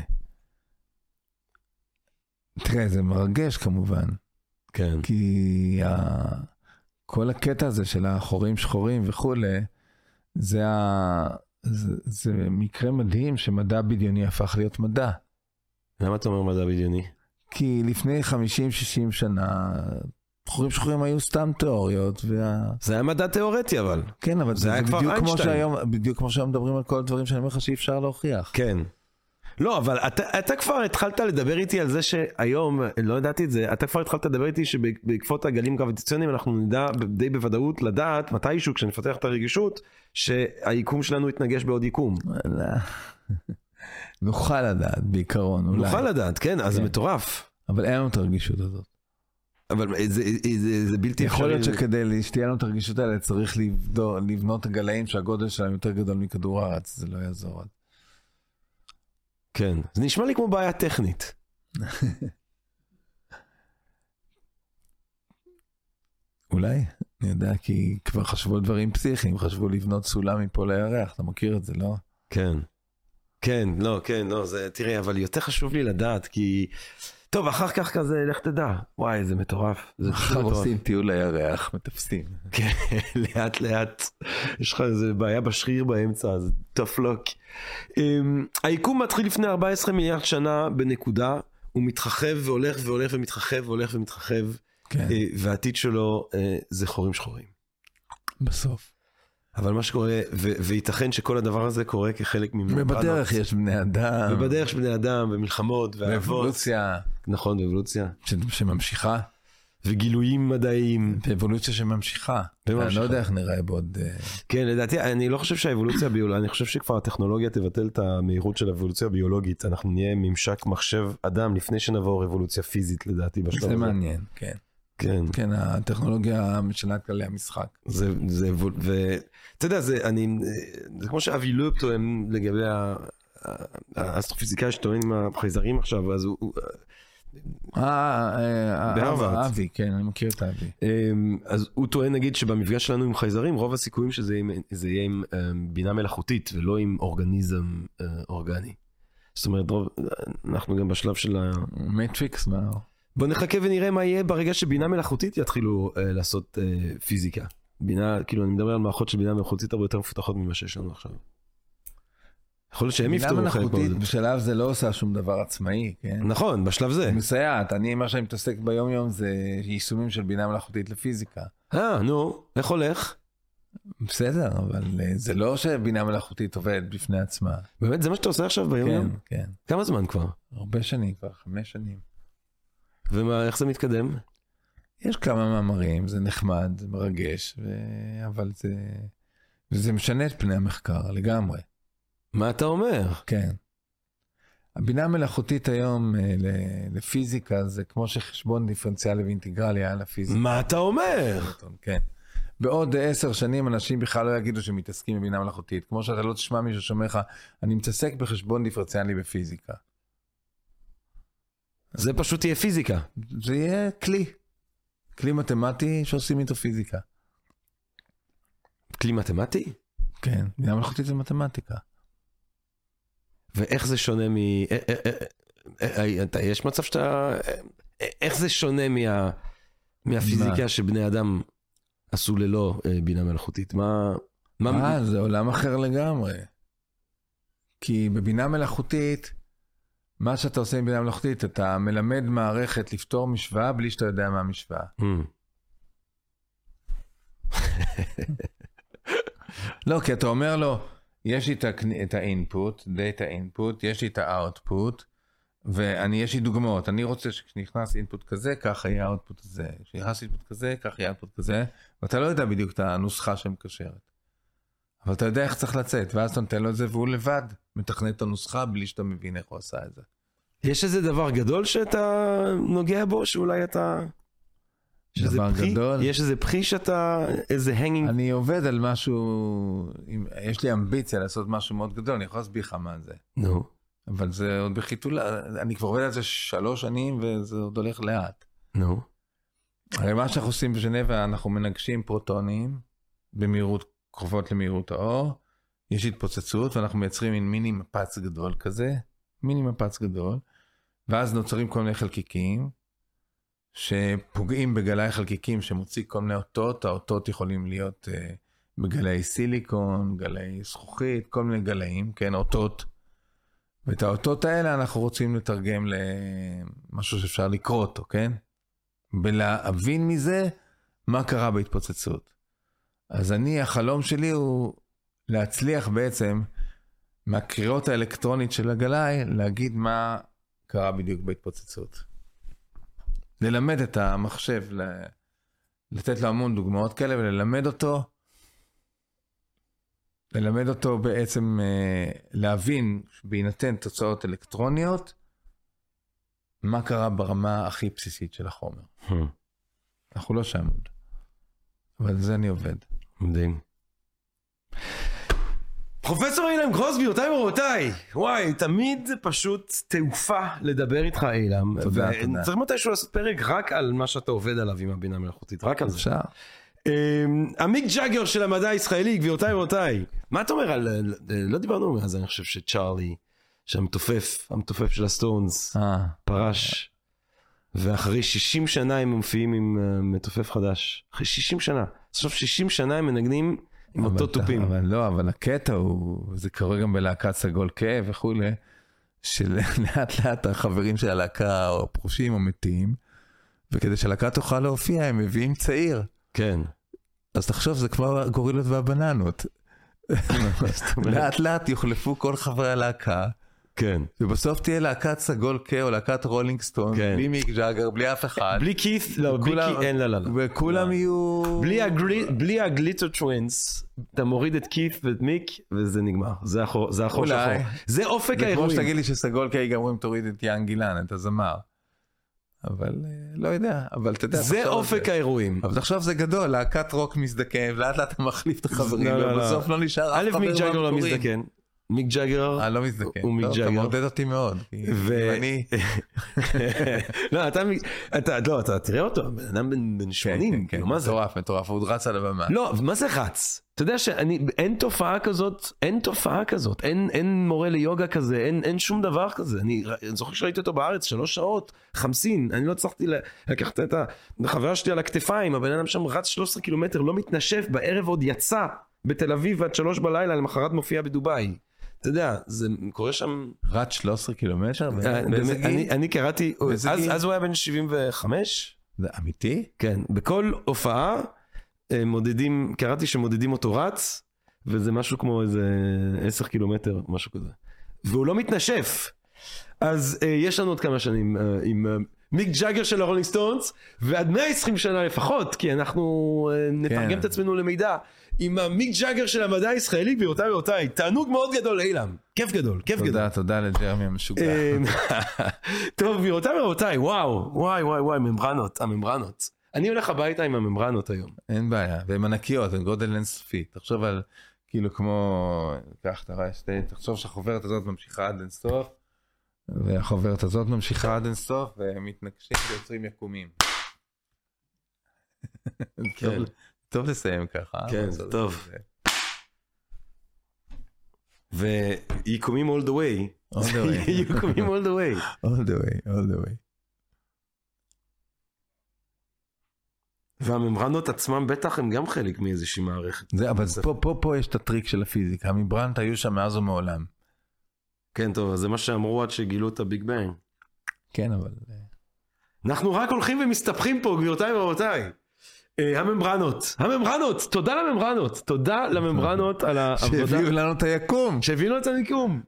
תראה, זה מרגש כמובן, כן, כי ה... כל הקטע הזה של החורים שחורים וכולי, זה, ה... זה, זה מקרה מדהים שמדע בדיוני הפך להיות מדע. למה אתה אומר מדע בדיוני? כי לפני 50-60 שנה, חורים שחורים היו סתם תיאוריות, וה... זה היה מדע תיאורטי אבל. כן, אבל זה זה, היה זה כבר בדיוק כמו איינשטיין. שהיום, בדיוק כמו שהיום מדברים על כל הדברים שאני אומר לך שאי אפשר להוכיח. כן. לא, אבל אתה, אתה כבר התחלת לדבר איתי על זה שהיום, לא ידעתי את זה, אתה כבר התחלת לדבר איתי שבעקבות הגלים גרביטציוניים אנחנו נדע די בוודאות לדעת מתישהו כשנפתח את הרגישות שהיקום שלנו יתנגש בעוד יקום. לא. נוכל לדעת בעיקרון, אולי. נוכל לדעת, כן, אז זה כן. מטורף. אבל אין לנו את הרגישות הזאת. אבל זה, זה, זה, זה בלתי יכול להיות אפשרי. שכדי שתהיה לנו את הרגישות האלה צריך לבדו, לבנות גלאים שהגודל שלהם יותר גדול מכדור הארץ, זה לא יעזור. כן, זה נשמע לי כמו בעיה טכנית. אולי, אני יודע, כי כבר חשבו על דברים פסיכיים, חשבו לבנות סולם מפה לירח, אתה מכיר את זה, לא? כן. כן, לא, כן, לא, זה, תראה, אבל יותר חשוב לי לדעת, כי... טוב, אחר כך כזה, לך תדע. וואי, זה מטורף. זה מטורף. עושים טיול לירח, מטפסים. כן, לאט לאט. יש לך איזה בעיה בשריר באמצע, אז luck. Um, היקום מתחיל לפני 14 מיליארד שנה בנקודה, הוא מתרחב והולך והולך ומתרחב והולך ומתרחב, כן, אה, והעתיד שלו אה, זה חורים שחורים. בסוף. אבל מה שקורה, ו- וייתכן שכל הדבר הזה קורה כחלק מממברנות. ובדרך יש בני אדם. ובדרך יש בני אדם, ומלחמות, ואהבות. ואבולוציה נכון, ואבולוציה. ש- שממשיכה. וגילויים מדעיים. ואבולוציה שממשיכה. אני. לא יודע איך נראה בעוד... אה, כן, לדעתי, אני לא חושב שהאבולוציה הביולוגית, אני חושב שכבר הטכנולוגיה תבטל את המהירות של האבולוציה הביולוגית. אנחנו נהיה ממשק מחשב אדם לפני שנעבור אבולוציה פיזית, לדעתי, בשלב זה הזה. מעניין, כן. כן. כן, הטכנולוגיה משנה כללי המשחק. זה, זה, ואתה יודע, זה, אני, זה כמו שאבי לופ טוען לגבי האסטרופיזיקאי שטוען עם החייזרים עכשיו, אז הוא, בהרווארד. אבי, כן, אני מכיר את אבי. אמ, אז הוא טוען נגיד שבמפגש שלנו עם חייזרים, רוב הסיכויים שזה יהיה, עם- אמ, בינה מלאכותית ולא עם אורגניזם אה, אורגני. זאת אומרת, רוב, אנחנו גם בשלב של ה... מטריקס, מה? בוא נחכה ונראה מה יהיה ברגע שבינה מלאכותית יתחילו אה, לעשות אה, פיזיקה. בינה, כאילו אני מדבר על מערכות של בינה מלאכותית הרבה יותר מפותחות ממה שיש לנו עכשיו. יכול להיות שהם בינה יפתרו חלק מלאכותית מהזה. בשלב זה לא עושה שום דבר עצמאי, כן? נכון, בשלב זה. מסייעת, אני, מה שאני מתעסק ביום יום זה יישומים של בינה מלאכותית לפיזיקה. אה, נו, איך הולך? בסדר, אבל אה, זה לא שבינה מלאכותית עובדת בפני עצמה. באמת, זה מה שאתה עושה עכשיו ביום כן, יום? כן. כמה זמן כבר? הרבה שנים כבר, חמש שנים. ומה, איך זה מתקדם? יש כמה מאמרים, זה נחמד, זה מרגש, ו... אבל זה... וזה משנה את פני המחקר לגמרי, מה אתה אומר? כן. הבינה המלאכותית היום אה, לפיזיקה זה כמו שחשבון דיפרנציאלי ואינטגרלי היה לפיזיקה. מה אתה אומר? כן. בעוד עשר שנים אנשים בכלל לא יגידו שהם מתעסקים בבינה מלאכותית. כמו שאתה לא תשמע מישהו שאומר לך, אני מתעסק בחשבון דיפרנציאלי בפיזיקה. זה פשוט יהיה פיזיקה. זה יהיה כלי. כלי מתמטי שעושים איתו פיזיקה. כלי מתמטי? כן, בינה מלאכותית זה מתמטיקה. ואיך זה שונה מ... אה, אה, אה, יש מצב שאתה... איך זה שונה מה... מהפיזיקה מה? שבני אדם עשו ללא בינה מלאכותית? מה... מה... אה, זה עולם אחר לגמרי. כי בבינה מלאכותית, מה שאתה עושה עם בינה מלאכותית, אתה מלמד מערכת לפתור משוואה בלי שאתה יודע מה המשוואה. Hmm. לא, כי אתה אומר לו, יש לי את ה input, data input, יש לי את ה output, ואני, יש לי דוגמאות. אני רוצה שכשנכנס input כזה, ככה יהיה ה output הזה. כשנכנס input כזה, ככה יהיה ה output כזה, ואתה לא יודע בדיוק את הנוסחה שמקשרת. אבל אתה יודע איך צריך לצאת, ואז אתה נותן לו את זה, והוא לבד מתכנת את הנוסחה בלי שאתה מבין איך הוא עשה את זה. יש איזה דבר גדול שאתה נוגע בו, שאולי אתה... דבר פחי? גדול? יש איזה פחי שאתה... איזה הנגינג... אני עובד על משהו, יש לי אמביציה לעשות משהו מאוד גדול, אני יכול להסביר לך מה זה. נו. אבל זה עוד בחיתולה, אני כבר עובד על זה שלוש שנים וזה עוד הולך לאט. נו. הרי מה שאנחנו עושים בז'נבה, אנחנו מנגשים פרוטונים במהירות קרובות למהירות האור, יש התפוצצות ואנחנו מייצרים מין מיני מפץ גדול כזה, מיני מפץ גדול, ואז נוצרים כל מיני חלקיקים שפוגעים בגלאי חלקיקים שמוציא כל מיני אותות, האותות יכולים להיות uh, בגלאי סיליקון, גלאי זכוכית, כל מיני גלאים, כן, אותות. ואת האותות האלה אנחנו רוצים לתרגם למשהו שאפשר לקרוא אותו, כן? ולהבין מזה מה קרה בהתפוצצות. אז אני, החלום שלי הוא להצליח בעצם מהקריאות האלקטרונית של הגלאי, להגיד מה קרה בדיוק בהתפוצצות. ללמד את המחשב, לתת לו המון דוגמאות כאלה וללמד אותו, ללמד אותו בעצם אה, להבין בהינתן תוצאות אלקטרוניות, מה קרה ברמה הכי בסיסית של החומר. Hmm. אנחנו לא שם עוד. אבל זה אני עובד. מדהים. פרופסור אילם קרוסבי, גבירותיי ורבותיי, וואי, תמיד זה פשוט תעופה לדבר איתך אילם. תודה, תודה. צריך מתישהו לעשות פרק רק על מה שאתה עובד עליו עם הבינה המלאכותית, רק על זה. אפשר. אמ, המיק ג'אגר של המדע הישראלי, גבירותיי ורבותיי, מה אתה אומר על... לא דיברנו מאז, אני חושב שצ'ארלי, שהמתופף, המתופף של הסטונס, אה, פרש, ואחרי 60 שנה הם מופיעים עם אה, מתופף חדש. אחרי 60 שנה. עכשיו 60 שנה הם מנגנים עם אותו תופים. אבל לא, אבל הקטע הוא, זה קורה גם בלהקת סגול כאב וכולי, שלאט לאט החברים של הלהקה או פרושים או מתים, וכדי שהלהקה תוכל להופיע הם מביאים צעיר. כן. אז תחשוב, זה כמו הגורילות והבננות. לאט לאט יוחלפו כל חברי הלהקה, כן. ובסוף תהיה להקת סגול כהה או להקת רולינג סטון, כן. בלי מיק ג'אגר, בלי אף אחד. בלי קית', לא, בלי קית', אין, לא, לא, לא. וכולם יהיו... בלי הגלי- בלי ה Glimmer Twins, אתה מוריד את קית' ואת מיק, וזה נגמר. זה החור זה החור. שחור. זה אופק זה כמו האירועים. שתגיד לי שסגול קיי גם אומרים תוריד את איאן גילן, את הזמר. אבל אה, לא יודע, אבל אתה יודע, זה אופק זה. האירועים. אבל תחשוב זה גדול, להקת רוק מזדקן, לאט לאט אתה מחליף את החברים, לא, לא, לא. ובסוף לא נשאר אף א', חבר מיק ג'אגר לא. מזדקן. מיק ג'אגר, אה, לא מזדקן. הוא מיק אתה ג'אגר. מעודד אותי מאוד. כי ו- אני... לא, אתה, אתה, לא, אתה תראה אותו, בן אדם בן- בן 80, כן, כן, כאילו, מה זה? מטורף, מטורף, הוא רץ על הבמה. לא, מה זה רץ? אתה יודע שאני, אין תופעה כזאת, אין תופעה כזאת, אין, אין מורה ליוגה כזה, אין, אין שום דבר כזה. אני, אני זוכר שראיתי אותו בארץ, שלוש שעות, חמסין, אני לא הצלחתי לקחת את החברה שלי על הכתפיים, הבן אדם שם רץ 13 קילומטר, לא מתנשף, בערב עוד יצא בתל אביב עד שלוש בלילה, למחרת מופיע בדובאי. אתה יודע, זה קורה שם... רץ 13 קילומטר? אה, באיזה באמת, אני? אני קראתי, אז? אז הוא היה בן 75? זה אמיתי? כן, בכל הופעה אה, מודדים, קראתי שמודדים אותו רץ, וזה משהו כמו איזה 10 קילומטר, משהו כזה. והוא לא מתנשף. אז אה, יש לנו עוד כמה שנים אה, עם אה, מיק ג'אגר של הרולינג סטונס, ועד 120 שנה לפחות, כי אנחנו אה, נתרגם כן. את עצמנו למידע, עם המיק ג'אגר של המדע הישראלי, גבירותיי ורבותיי, תענוג מאוד גדול אילם, כיף גדול, כיף גדול. תודה, תודה לג'רמי המשוגע. אה, טוב, גבירותיי ורבותיי, וואו, וואי וואי וואי, ממברנות, הממברנות. אני הולך הביתה עם הממברנות היום. אין בעיה, והן ענקיות, הן גודל אינסופי. תחשוב על, כאילו כמו, קח, אתה רואה, שתי, תחשוב שהחוברת הזאת ממשיכה עד אינסוף, והחוברת הזאת ממשיכה עד אינסוף, והם מתנגשים ויוצרים יקומים. טוב, טוב לסיים ככה. כן, אבל זה טוב. ויקומים all the way. All the way. יקומים all the way. all the way, all the way. והממברנות עצמם בטח הם גם חלק מאיזושהי מערכת. זה, אבל פה, פה, פה יש את הטריק של הפיזיקה, המברנט היו שם מאז ומעולם. כן, טוב, זה מה שאמרו עד שגילו את הביג בנג. כן, אבל... אנחנו רק הולכים ומסתבכים פה, גבירותיי ורבותיי. אה, הממברנות, הממברנות, תודה לממברנות, תודה לממברנות על העבודה. שהביאו לנו את היקום, שהביאו לנו את המיקום.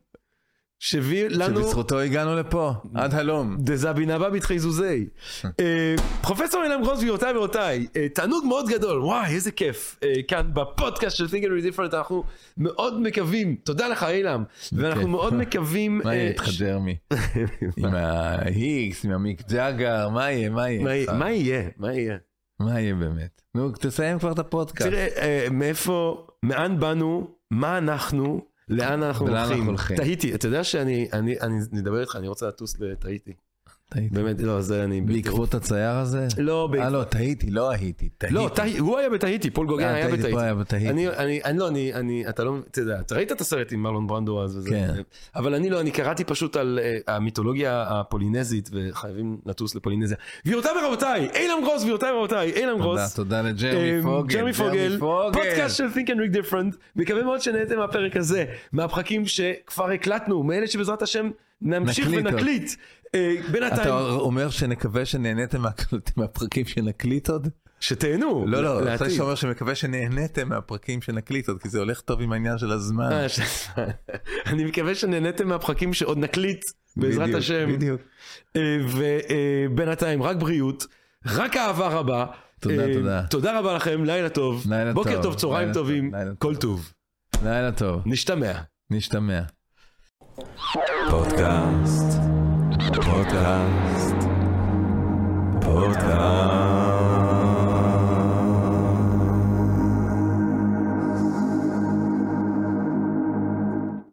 שהביא לנו... שבזכותו הגענו לפה, עד הלום. דזבינה בא בתחייזוזי. אה, פרופסור אילם גרוס גבירותיי ורבותיי, אה, תענוג מאוד גדול, וואי איזה כיף. כאן בפודקאסט של Think and Different אנחנו מאוד מקווים, תודה לך אילם, ואנחנו. מאוד מקווים... מה יהיה איתך ג'רמי? עם ההיקס, עם המיק ג'אגר, מה יהיה, מה יהיה? מה יהיה? מה יהיה? מה יהיה? באמת? נו, תסיים כבר את הפודקאסט. תראה, אה, מאיפה, מאין באנו, מה אנחנו, לאן אנחנו הולכים. טעיתי, אתה יודע שאני, אני, אני אדבר איתך, אני רוצה לטוס לטהיטי. באמת, לא, זה אני... בעקבות הצייר הזה? לא, בעקבות... אה, לא, טהיטי, לא הייתי. לא, הוא היה בטהיטי, פול גוגן אה, היה בטהיטי. אני, אני, אני לא, אני, אני, אתה לא, אתה יודע, אתה ראית את הסרט עם מרלון ברנדו אז וזה, כן. אבל אני לא, אני קראתי פשוט על uh, המיתולוגיה הפולינזית וחייבים לטוס לפולינזיה. גבירותיי ורבותיי, אילם גרוס, גבירותיי ורבותיי, אילם תודה, גרוס. תודה לג'רמי אמ, פוגל. ג'רמי פוגל. פודקאסט של Think and Read Different, מקווה מאוד שנהנתם מהפרק הזה, מהפרקים שכבר הקלטנו, מאלה שבעזרת השם נמשיך. ונקליט. אה, בינתיים, אתה אומר שנקווה שנהניתם מהפרקים שנקליט עוד? שתהנו. לא, לא. אחרי שאומר שמקווה שנהניתם מהפרקים שנקליט עוד, כי זה הולך טוב עם העניין של הזמן. אה, אני מקווה שנהניתם מהפרקים שעוד נקליט, בעזרת השם. בדיוק. ובינתיים, רק בריאות, רק אהבה רבה. תודה, אה, תודה. תודה רבה לכם, לילה טוב. לילה בוקר טוב, טוב, צהריים טובים, טוב, כל טוב. טוב. לילה טוב, נשתמע. נשתמע. פודקאסט, פודקאסט, פודקאסט.